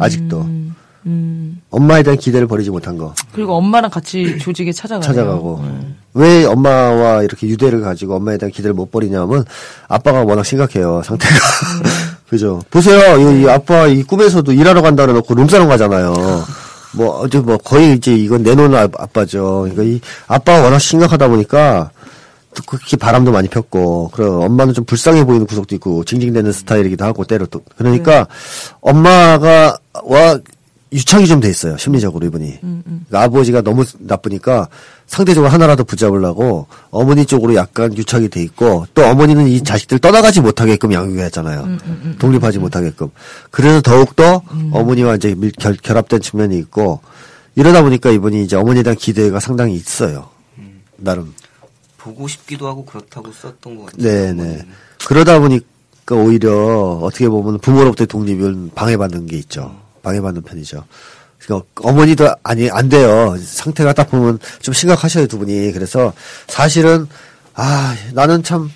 아직도
음,
엄마에 대한 기대를 버리지 못한 거.
그리고 엄마랑 같이 조직에 찾아가요.
찾아가고. 왜 엄마와 이렇게 유대를 가지고 엄마에 대한 기대를 못 버리냐면 아빠가 워낙 심각해요 상태가. 그죠? 보세요. 이, 이 아빠 이 꿈에서도 일하러 간다 그래놓고 룸사롱 가잖아요. 뭐 어제 뭐 거의 이제 이건 내놓은 아- 아빠죠. 그러니까 이 아빠가 워낙 심각하다 보니까 또 그렇게 바람도 많이 폈고 그리고 엄마는 좀 불쌍해 보이는 구석도 있고 징징대는 스타일이기도 하고 때로 또. 그러니까 엄마가 와 유착이 좀 돼 있어요 심리적으로 이분이. 그러니까 아버지가 너무 나쁘니까 상대적으로 하나라도 붙잡으려고 어머니 쪽으로 약간 유착이 돼 있고 또 어머니는 이 자식들 떠나가지 못하게끔 양육했잖아요. 독립하지 못하게끔. 그래서 더욱더 어머니와 이제 밀, 결, 결합된 측면이 있고 이러다 보니까 이분이 이제 어머니에 대한 기대가 상당히 있어요. 나름.
보고 싶기도 하고 그렇다고 썼던 것 같아요.
네네. 그러다 보니까 오히려 어떻게 보면 부모로부터 독립을 방해받는 게 있죠. 방해받는 편이죠. 그러니까 어머니도 아니 안 돼요. 상태가 딱 보면 좀 심각하셔요 두 분이. 그래서 사실은 아 나는 참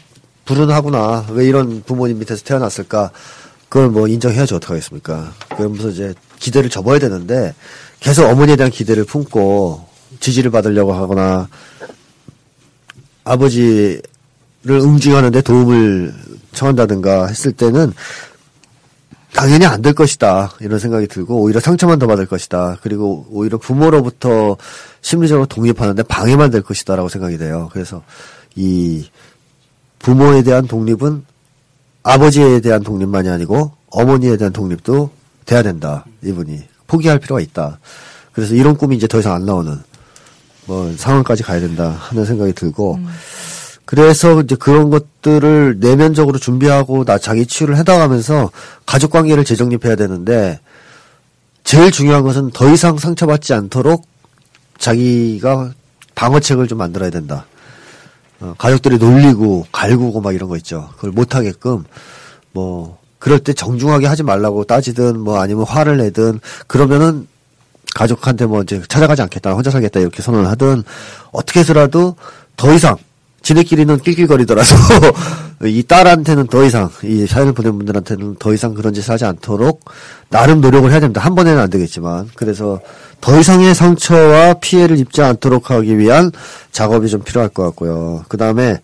불운하구나. 왜 이런 부모님 밑에서 태어났을까? 그걸 뭐 인정해야지 어떡하겠습니까? 그러면서 이제 기대를 접어야 되는데 계속 어머니에 대한 기대를 품고 지지를 받으려고 하거나 아버지를 응징하는데 도움을 청한다든가 했을 때는 당연히 안 될 것이다. 이런 생각이 들고 오히려 상처만 더 받을 것이다. 그리고 오히려 부모로부터 심리적으로 독립하는데 방해만 될 것이다라고 생각이 돼요. 그래서 이 부모에 대한 독립은 아버지에 대한 독립만이 아니고 어머니에 대한 독립도 돼야 된다. 이분이 포기할 필요가 있다. 그래서 이런 꿈이 이제 더 이상 안 나오는 뭐 상황까지 가야 된다 하는 생각이 들고 그래서 이제 그런 것들을 내면적으로 준비하고 나 자기 치유를 해나가면서 가족 관계를 재정립해야 되는데 제일 중요한 것은 더 이상 상처받지 않도록 자기가 방어책을 좀 만들어야 된다. 어, 가족들이 놀리고 갈구고 막 이런 거 있죠. 그걸 못 하게끔 뭐 그럴 때 정중하게 하지 말라고 따지든 뭐 아니면 화를 내든 그러면은 가족한테 뭐 이제 찾아가지 않겠다, 혼자 살겠다 이렇게 선언을 하든 어떻게 해서라도 더 이상 지네끼리는 낄낄거리더라도 이 딸한테는 더 이상 이 사연을 보낸 분들한테는 더 이상 그런 짓을 하지 않도록 나름 노력을 해야 됩니다. 한 번에는 안 되겠지만 그래서 더 이상의 상처와 피해를 입지 않도록 하기 위한 작업이 좀 필요할 것 같고요. 그 다음에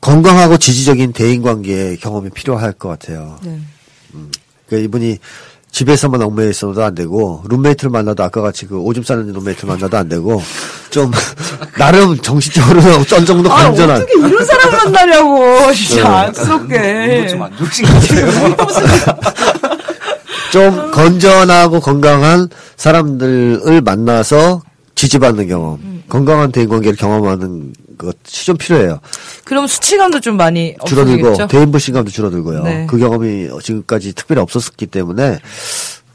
건강하고 지지적인 대인관계 경험이 필요할 것 같아요.
네.
그러니까 이분이 집에서만 얽매여 있어도 안 되고 룸메이트를 만나도 아까 같이 그 오줌 싸는 룸메이트를 만나도 안 되고 좀 나름 정신적으로 어떤 정도
아,
건전한
어떻게 이런 사람 만나냐고. 진짜
네.
안쓰럽게.
좀안 좋으신 것 같아요.
좀 건전하고 건강한 사람들을 만나서 지지받는 경험, 건강한 대인관계를 경험하는 것이 좀 필요해요.
그럼 수치감도 좀 많이
줄어들고
없어지겠죠?
대인 불신감도 줄어들고요.
네.
그 경험이 지금까지 특별히 없었기 때문에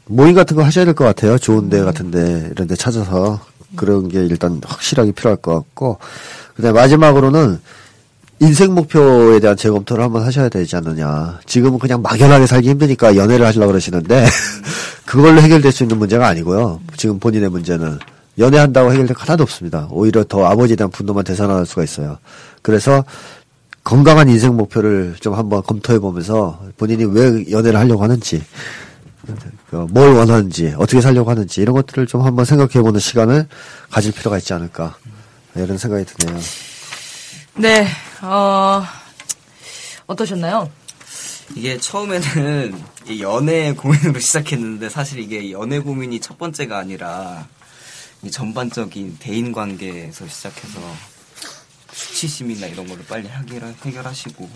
모임 같은 거 하셔야 될 것 같아요. 좋은 데 같은데 이런 데 찾아서 그런 게 일단 확실하게 필요할 것 같고 그다음에 마지막으로는 인생 목표에 대한 재검토를 한번 하셔야 되지 않느냐. 지금은 그냥 막연하게 살기 힘드니까 연애를 하시려고 그러시는데 그걸로 해결될 수 있는 문제가 아니고요. 지금 본인의 문제는 연애한다고 해결될 거 하나도 없습니다. 오히려 더 아버지에 대한 분노만 되살아날 수가 있어요. 그래서 건강한 인생 목표를 좀 한번 검토해 보면서 본인이 왜 연애를 하려고 하는지 그뭘 원하는지 어떻게 살려고 하는지 이런 것들을 좀 한번 생각해 보는 시간을 가질 필요가 있지 않을까 이런 생각이 드네요.
네, 어, 어떠셨나요?
이게 처음에는 이 연애 고민으로 시작했는데 사실 이게 연애 고민이 첫 번째가 아니라 이 전반적인 대인 관계에서 시작해서 수치심이나 이런 거를 빨리 해결, 해결하시고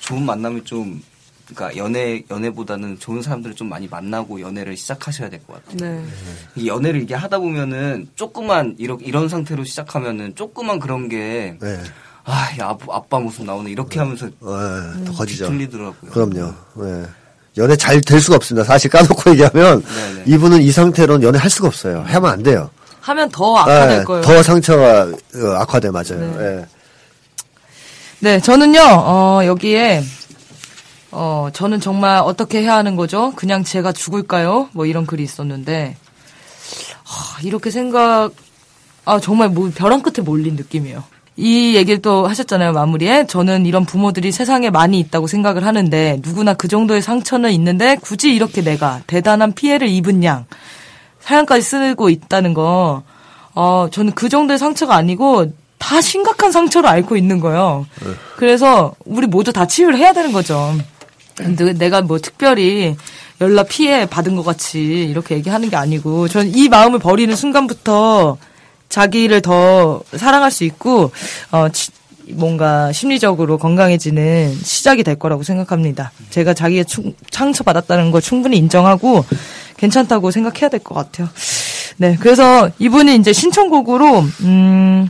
좋은 만남을 좀 그러니까 연애 연애보다는 좋은 사람들을 좀 많이 만나고 연애를 시작하셔야 될 것 같아요.
네.
이 연애를 이게 하다 보면은 조그만 이런 이런 상태로 시작하면은 조그만 그런 게
네.
아, 야, 아빠, 모습 나오네. 이렇게 하면서
네, 더 커지죠.
들리더라고요.
그럼요. 네. 연애 잘 될 수가 없습니다. 사실 까놓고 얘기하면
네네.
이분은 이 상태로는 연애 할 수가 없어요. 하면 안 돼요.
하면 더 악화될
네,
거예요.
더 상처가 어, 악화돼 맞아요. 네.
네, 저는요, 어, 여기에, 어, 저는 정말 어떻게 해야 하는 거죠? 그냥 제가 죽을까요? 뭐 이런 글이 있었는데, 하, 이렇게 생각, 아, 정말 뭐 벼랑 끝에 몰린 느낌이에요. 이 얘기를 또 하셨잖아요, 마무리에. 저는 이런 부모들이 세상에 많이 있다고 생각을 하는데, 누구나 그 정도의 상처는 있는데, 굳이 이렇게 내가 대단한 피해를 입은 양, 사연까지 쓰고 있다는 거, 어, 저는 그 정도의 상처가 아니고, 다 심각한 상처를 앓고 있는 거예요. 그래서, 우리 모두 다 치유를 해야 되는 거죠. 근데 내가 뭐 특별히 연락 피해 받은 것 같이 이렇게 얘기하는 게 아니고, 저는 이 마음을 버리는 순간부터 자기를 더 사랑할 수 있고, 어, 치- 뭔가 심리적으로 건강해지는 시작이 될 거라고 생각합니다. 제가 자기의 충- 상처 받았다는 걸 충분히 인정하고 괜찮다고 생각해야 될 것 같아요. 네, 그래서 이분이 이제 신청곡으로, 음,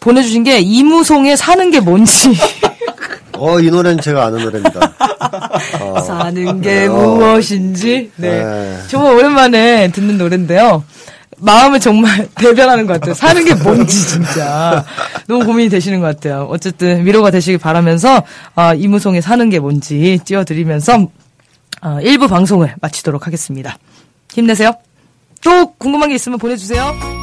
보내주신 게 이무송의 사는 게 뭔지.
어, 이 노래는 제가 아는 노래입니다. 어,
사는 게
어.
무엇인지. 네.
네.
정말 오랜만에 듣는 노래인데요. 마음을 정말 대변하는 것 같아요. 사는 게 뭔지 진짜 너무 고민이 되시는 것 같아요. 어쨌든 위로가 되시길 바라면서 어, 이무송의 사는 게 뭔지 띄워드리면서 어, 1부 방송을 마치도록 하겠습니다. 힘내세요. 또 궁금한 게 있으면 보내주세요.